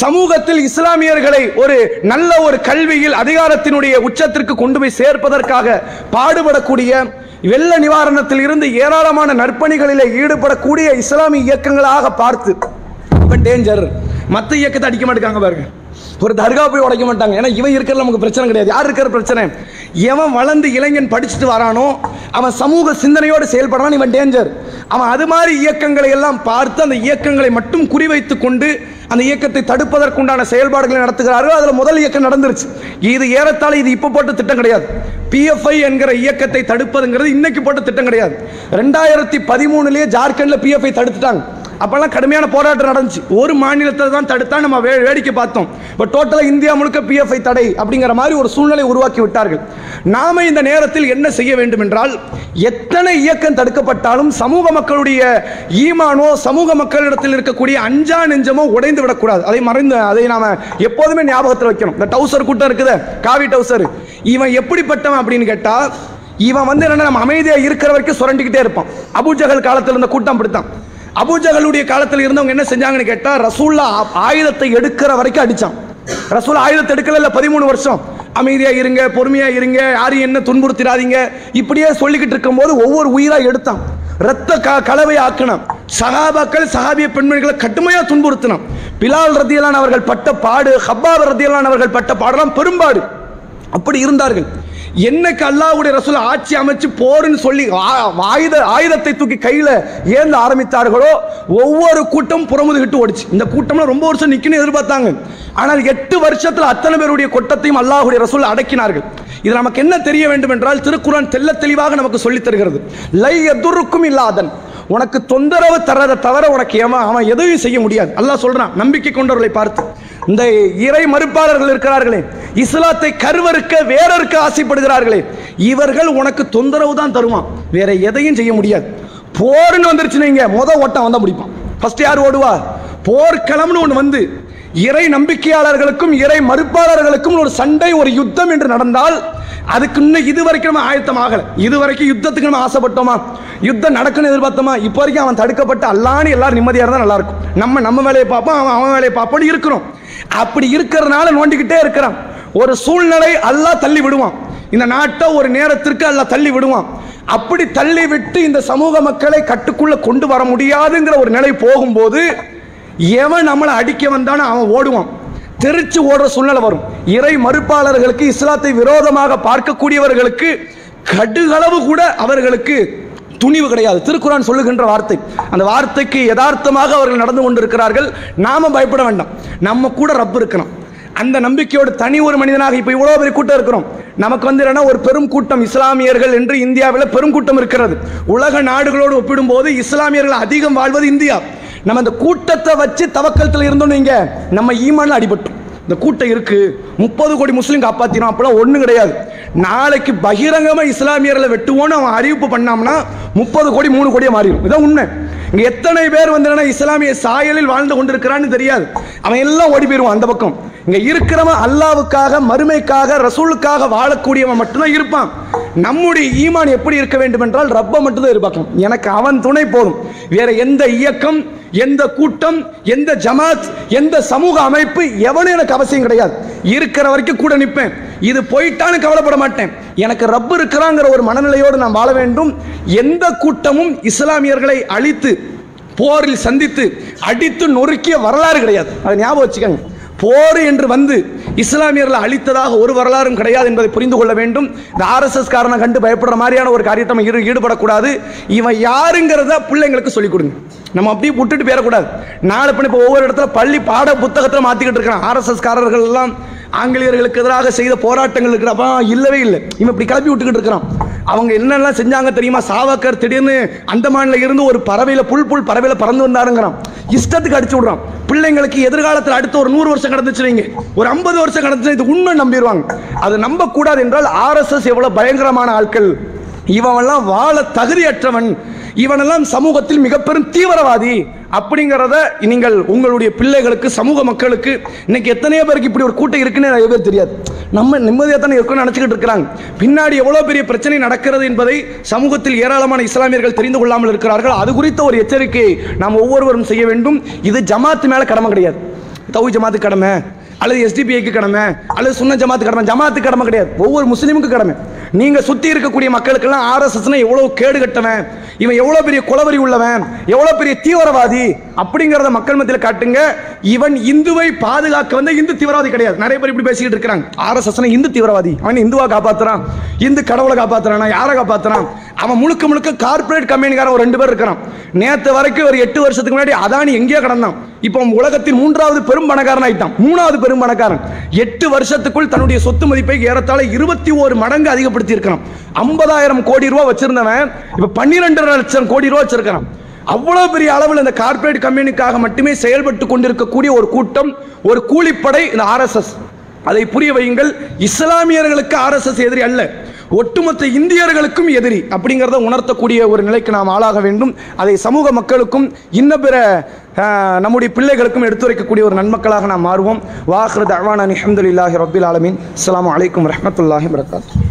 சமூகத்தில் இஸ்லாமியர்களை ஒரு நல்ல ஒரு கல்வியில் அதிகாரத்தினுடைய உச்சத்திற்கு கொண்டு போய் சேர்ப்பதற்காக பாடுபடக்கூடிய வெள்ள நிவாரணத்தில் இருந்து ஏராளமான நற்பணிகளில் ஈடுபடக்கூடிய இஸ்லாமிய இயக்கங்களாக பார்த்து. டேஞ்சர் மற்ற இயக்கத்தை அடிக்க மாட்டேங்காங்க பாருங்க. ஒரு தர்கா போய் உடைக்க மாட்டாங்க. ஏன்னா இவன் இருக்கிற நமக்கு பிரச்சனை கிடையாது. யார் இருக்கிற பிரச்சனை? எவன் வளர்ந்து இளைஞன் படிச்சுட்டு வரானோ அவன் சமூக சிந்தனையோடு செயல்படுறான் இவன் டேஞ்சர் அவன் அது மாதிரி இயக்கங்களை எல்லாம் பார்த்து அந்த இயக்கங்களை மட்டும் குறிவைத்து கொண்டு அந்த இயக்கத்தை தடுப்பதற்குண்டான செயல்பாடுகளை நடத்துகிறார்கள் அதில் முதல் இயக்கம் நடந்துருச்சு. இது ஏறத்தாழ இது இப்போ போட்ட திட்டம் கிடையாது. பிஎஃப்ஐ என்கிற இயக்கத்தை தடுப்பதுங்கிறது இன்னைக்கு போட்ட திட்டம் கிடையாது. ரெண்டாயிரத்தி பதிமூணுலேயே ஜார்க்கண்டில் பிஎஃப்ஐ தடுத்துட்டாங்க. அப்போல்லாம் கடுமையான போராட்டம் நடந்துச்சு. ஒரு மாநிலத்தில் தான் தடுத்தா நம்ம வே வேடிக்கை பார்த்தோம். இப்போ டோட்டலாக இந்தியா முழுக்க பிஎஃப்ஐ தடை அப்படிங்கிற மாதிரி ஒரு சூழ்நிலை உருவாக்கி விட்டார்கள். நாம இந்த நேரத்தில் என்ன செய்ய வேண்டும் என்றால் எத்தனை இயக்கம் தடுக்கப்பட்டாலும் சமூக மக்களுடைய ஈமானோ சமூக மக்களிடத்தில் இருக்கக்கூடிய அஞ்சா நெஞ்சமோ உடைந்து விடக்கூடாது. அதை மறைந்து அதை நாம எப்போதுமே ஞாபகத்தில் வைக்கணும். இந்த டவுசர் கூட்டம் இருக்குது காவி டவுசர். இவன் எப்படிப்பட்டவன் அப்படின்னு கேட்டால் இவன் வந்து என்ன நம்ம அமைதியாக இருக்கிற வரைக்கும் சுரண்டிக்கிட்டே இருப்பான். அபுஜகல் காலத்தில் இருந்த கூட்டம் அப்படித்தான். அபூஜகலுடைய காலத்தில் இருந்தவங்க என்ன செஞ்சாங்கன்னு கேட்டா ரசூல்லா ஆயுதத்தை எடுக்கிற வரைக்கும் அடிச்சான். ரசூல் ஆயுதத்தை எடுக்கல இல்ல பதிமூணு வருஷம். அமைதியா இருங்க பொறுமையா இருங்க யாரையும் என்ன துன்புறுத்திடாதீங்க. இப்படியே சொல்லிக்கிட்டு இருக்கும்போது ஒவ்வொரு உயிரா எடுத்தான். ரத்த க கலவை ஆக்கினான். சஹாபாக்கள் சகாபிய பெண்மணிகளை கடுமையா துன்புறுத்தினான். பிலால் ரத்தியலான் அவர்கள் பட்ட பாடு ஹப்பாப் ரத்தியலான் அவர்கள் பட்ட பாடெல்லாம் பெரும்பாடு. அப்படி இருந்தார்கள். என்னைக்கு அல்லாவுடைய ரசூல் ஆட்சி அமைச்சு போருன்னு சொல்லி ஆயுத ஆயுதத்தை தூக்கி கையில் ஏந்த ஆரம்பித்தார்களோ ஒவ்வொரு கூட்டம் புறமுதுகிட்டு ஓடிச்சு. இந்த கூட்டம்லாம் ரொம்ப வருஷம் நிக்கணும் எதிர்பார்த்தாங்க. ஆனால் எட்டு வருஷத்தில் அத்தனை பேருடைய கொட்டத்தையும் அல்லாஹுடைய ரசூல் அடக்கினார்கள். இது நமக்கு என்ன தெரிய வேண்டும் என்றால் திருக்குறான் தெள்ள தெளிவாக நமக்கு சொல்லித் தருகிறது. லை எதுருக்கும் இல்லாதன். உனக்கு தொந்தரவு தரதை தவிர உனக்கு ஏமா அவன் எதையும் செய்ய முடியாது. அல்லாஹ் சொல்கிறான் நம்பிக்கை கொண்டவர்களை பார்த்து. இந்த இறை மறுப்பாளர்கள் இருக்கிறார்களே இஸ்லாத்தை கருவறுக்க வேறருக்கு ஆசைப்படுகிறார்களே இவர்கள் உனக்கு தொந்தரவு தான் தருவான். வேற எதையும் செய்ய முடியாது. போர்னு வந்துருச்சு நீங்க முத ஓட்டம் வந்தா முடிப்பான். ஃபர்ஸ்ட் யார் ஓடுவா? போர்க்களம்னு ஒன்று வந்து இறை நம்பிக்கையாளர்களுக்கும் இறை மறுப்பாளர்களுக்கும் ஒரு சண்டை ஒரு யுத்தம் என்று நடந்தால் அதுக்கு இன்னும் இது வரைக்கும் நம்ம ஆயத்தம் ஆகல இது வரைக்கும் யுத்தத்துக்கு நம்ம ஆசைப்பட்டோமா? யுத்தம் நடக்குன்னு எதிர்பார்த்தோமா? இப்போ வரைக்கும் அவன் தடுக்கப்பட்டு அல்லான்னு எல்லாரும் நிம்மதியாக இருந்தால் நல்லா இருக்கும் நம்ம நம்ம வேலையை பார்ப்போம் அவன் அவன் வேலையை பார்ப்போம்னு இருக்கிறோம். அப்படி இருக்கிறதுனால நோண்டிக்கிட்டே இருக்கிறான். ஒரு சூழ்நிலை அல்லா தள்ளி விடுவான். இந்த நாட்டை ஒரு நேரத்திற்கு அல்ல தள்ளி விடுவான். அப்படி தள்ளி விட்டு இந்த சமூக மக்களை கட்டுக்குள்ள கொண்டு வர முடியாதுங்கிற ஒரு நிலை போகும்போது எவன் நம்மளை அடிக்க வந்தானோ அவன் ஓடுவான். தெரிச்சு ஓடுற சூழ்நிலை வரும். இறை மறுப்பாளர்களுக்கு இஸ்லாத்தை விரோதமாக பார்க்கக்கூடியவர்களுக்கு கடுகளவு கூட அவர்களுக்கு துணிவு கிடையாது. திருக்குறான் சொல்லுகின்ற வார்த்தை. அந்த வார்த்தைக்கு யதார்த்தமாக அவர்கள் நடந்து கொண்டிருக்கிறார்கள். நாம பயப்பட வேண்டாம். நம்ம கூட ரப்பு இருக்கணும். அந்த நம்பிக்கையோடு தனி ஒரு மனிதனாக இப்போ இவ்வளோ பெரிய கூட்டம் இருக்கிறோம். நமக்கு வந்து என்னன்னா ஒரு பெரும் கூட்டம் இஸ்லாமியர்கள் என்று இந்தியாவில் பெரும் கூட்டம் இருக்கிறது. உலக நாடுகளோடு ஒப்பிடும்போது இஸ்லாமியர்கள் அதிகம் வாழ்வது இந்தியா. நம்ம அந்த கூட்டத்தை வச்சு தவக்கலத்தில் இருந்தோம் நீங்க நம்ம ஈமான்ல அடிபட்டோம் இந்த கூட்டம் இருக்கு. முப்பது கோடி முஸ்லீம் காப்பாத்தினோம் அப்பெல்லாம் ஒன்றும் கிடையாது. நாளைக்கு பகிரங்கமாக இஸ்லாமியர்களை வெட்டுவோன்னு அவன் அறிவிப்பு பண்ணாம்னா முப்பது கோடி மூணு கோடியே மாறிடும். இதான் உண்மை. இங்கே எத்தனை பேர் வந்து என்னன்னா இஸ்லாமிய சாயலில் வாழ்ந்து கொண்டிருக்கிறான்னு தெரியாது. அவன் எல்லாம் ஓடி போயிடுவான் அந்த பக்கம். இங்கே இருக்கிறவன் அல்லாவுக்காக மறுமைக்காக ரசூலுக்காக வாழக்கூடியவன் மட்டும்தான் இருப்பான். நம்முடைய ஈமான் எப்படி இருக்க வேண்டும் என்றால் ரப்ப மட்டும்தான் எதிர்பார்க்கணும் எனக்கு அவன் துணை போதும். வேற எந்த இயக்கம் எந்த கூட்டம் எந்த ஜமாத் எந்த சமூக அமைப்பு எவனும் எனக்கு அவசியம் கிடையாது. இருக்கிற வரைக்கும் கூட நிற்பேன் இது போயிட்டான்னு கவலைப்பட மாட்டேன். எனக்கு ரப்பு இருக்கிறாங்கிற ஒரு மனநிலையோடு நான் வாழ வேண்டும். எந்த கூட்டமும் இஸ்லாமியர்களை அழித்து போரில் சந்தித்து அடித்து நொறுக்கிய வரலாறு கிடையாது. அதை ஞாபகம் வச்சுக்கோங்க. போர் என்று வந்து இஸ்லாமியர்களை அழித்ததாக ஒரு வரலாறும் கிடையாது என்பதை புரிந்து கொள்ள வேண்டும். இந்த ஆர்எஸ்எஸ் காரனை கண்டு பயப்படுற மாதிரியான ஒரு காரியத்தை நம்ம ஈடு- ஈடுபடக்கூடாது. இவன் யாருங்கிறத பிள்ளைங்களுக்கு சொல்லிக் கொடுங்க. நம்ம அப்படியே விட்டுட்டு போயிடக்கூடாது. நாலு பண்ணி இப்போ ஒவ்வொரு இடத்துல பள்ளி பாட புத்தகத்தில் மாற்றிக்கிட்டு இருக்கிறான் ஆர்எஸ்எஸ் காரர்கள் எல்லாம் ஆங்கிலேயர்களுக்கு எதிராக செய்த போராட்டங்கள் இருக்கிறப்ப இல்லவே இல்லை. இவன் இப்படி கிளப்பி விட்டுக்கிட்டு இருக்கிறான். அவங்க என்னெல்லாம் செஞ்சாங்க தெரியுமா? சாவக்கர் திடீர்னு அந்தமானில் இருந்து ஒரு பறவையில புல் புல் பறவையில பறந்து வந்தாருங்கிறான். இஷ்டத்துக்கு அடிச்சு விடுறான். பிள்ளைங்களுக்கு எதிர்காலத்தில் அடுத்த ஒரு நூறு வருஷம் கடந்துச்சு வைங்க. ஒரு ஐம்பது வருஷம் கடந்துச்சு இது உண்மை நம்பிடுவாங்க. அதை நம்ப கூடாது என்றால் ஆர்எஸ்எஸ் எவ்வளவு பயங்கரமான ஆட்கள். இவனெல்லாம் வாழ தகுதியற்றவன். இவனெல்லாம் சமூகத்தில் மிக பெரும் தீவிரவாதி. அப்படிங்கிறத நீங்கள் உங்களுடைய பிள்ளைகளுக்கு சமூக மக்களுக்கு இன்னைக்கு எத்தனையோ பேருக்கு இப்படி ஒரு கூட்டம் இருக்குன்னு நிறைய பேர் தெரியாது. நம்ம நிம்மதியாக தானே இருக்கணும்னு நினச்சிக்கிட்டு இருக்கிறாங்க. பின்னாடி எவ்வளோ பெரிய பிரச்சனை நடக்கிறது என்பதை சமூகத்தில் ஏராளமான இஸ்லாமியர்கள் தெரிந்து கொள்ளாமல் இருக்கிறார்கள். அது குறித்த ஒரு எச்சரிக்கையை நாம் ஒவ்வொருவரும் செய்ய வேண்டும். இது ஜமாத்து மேலே கடமை கிடையாது. தௌ ஜமாத்து கடமை. அல்லது எஸ்டிபிஐக்கு கடமை அல்லது சுன்ன ஜமாத்து கடமை. ஜமாத்து கடமை கிடையாது. ஒவ்வொரு முஸ்லீமுக்கு கடமை. நீங்க சுத்தி இருக்கக்கூடிய மக்களுக்கெல்லாம் ஆர்எஸ்எஸ்னா எவ்வளவு கேடு கட்டவன் இவன் எவ்வளவு பெரிய குளவரி உள்ளவன் எவ்வளவு பெரிய தீவிரவாதி அப்படிங்கறத மக்கள் மத்தியில் காட்டுங்க. இவன் இந்துவை பாதுகாக்க வந்த இந்து தீவிரவாதி கிடையாது. நிறைய பேர் இப்படி பேசிக்கிட்டு இருக்கிறாங்க. ஆர்எஸ்எஸ்னா இந்து தீவிரவாதி. அவன் இந்துவா காப்பாத்துறான். இந்து கடவுளை காப்பாத்துறானா? யாரை காப்பாத்துறான்? அவன் முழுக்க முழுக்க கார்ப்பரேட் கம்பெனிக்காரன் ஒரு ரெண்டு பேர் இருக்கிறான். நேற்று வரைக்கும் ஒரு எட்டு வருஷத்துக்கு முன்னாடி அதானி எங்கேயோ கடந்தான். இப்போ உலகத்தின் மூன்றாவது பெரும் பணக்காரன் ஆயிட்டான். மூணாவது பெரும் பணக்காரன். எட்டு வருஷத்துக்குள் தன்னுடைய சொத்து மதிப்பை ஏறத்தாழ இருபத்தி ஒரு மடங்கு அதிகப்படுத்தி இருக்கிறான் ஐம்பதாயிரம் கோடி ரூபா வச்சிருந்தவன் இப்போ பன்னிரெண்டு லட்சம் கோடி ரூபா வச்சிருக்கிறான். அவ்வளவு பெரிய அளவில் இந்த கார்ப்பரேட் கம்பெனிக்காக மட்டுமே செயல்பட்டு கொண்டிருக்கக்கூடிய ஒரு கூட்டம் ஒரு கூலிப்படை இந்த ஆர்எஸ்எஸ் அதை புரிய வையுங்கள் இஸ்லாமியர்களுக்கு ஆர்எஸ்எஸ் எதிரி அல்ல. ஒட்டுமொத்த இந்தியர்களுக்கும் எதிரி அப்படிங்கிறத உணர்த்தக்கூடிய ஒரு நிலைக்கு நாம் ஆளாக வேண்டும். அதை சமூக மக்களுக்கும் இன்ன பிற நம்முடைய பிள்ளைகளுக்கும் எடுத்துரைக்கக்கூடிய ஒரு நன்மக்களாக நாம் மாறுவோம். வாஹ்ரத் அவான் அலமதுல்லாஹி ரபில் ஆலமீன். அஸ்லாம் வலைக்கம் வரஹ்மத்துல்லாஹி வரகாத்து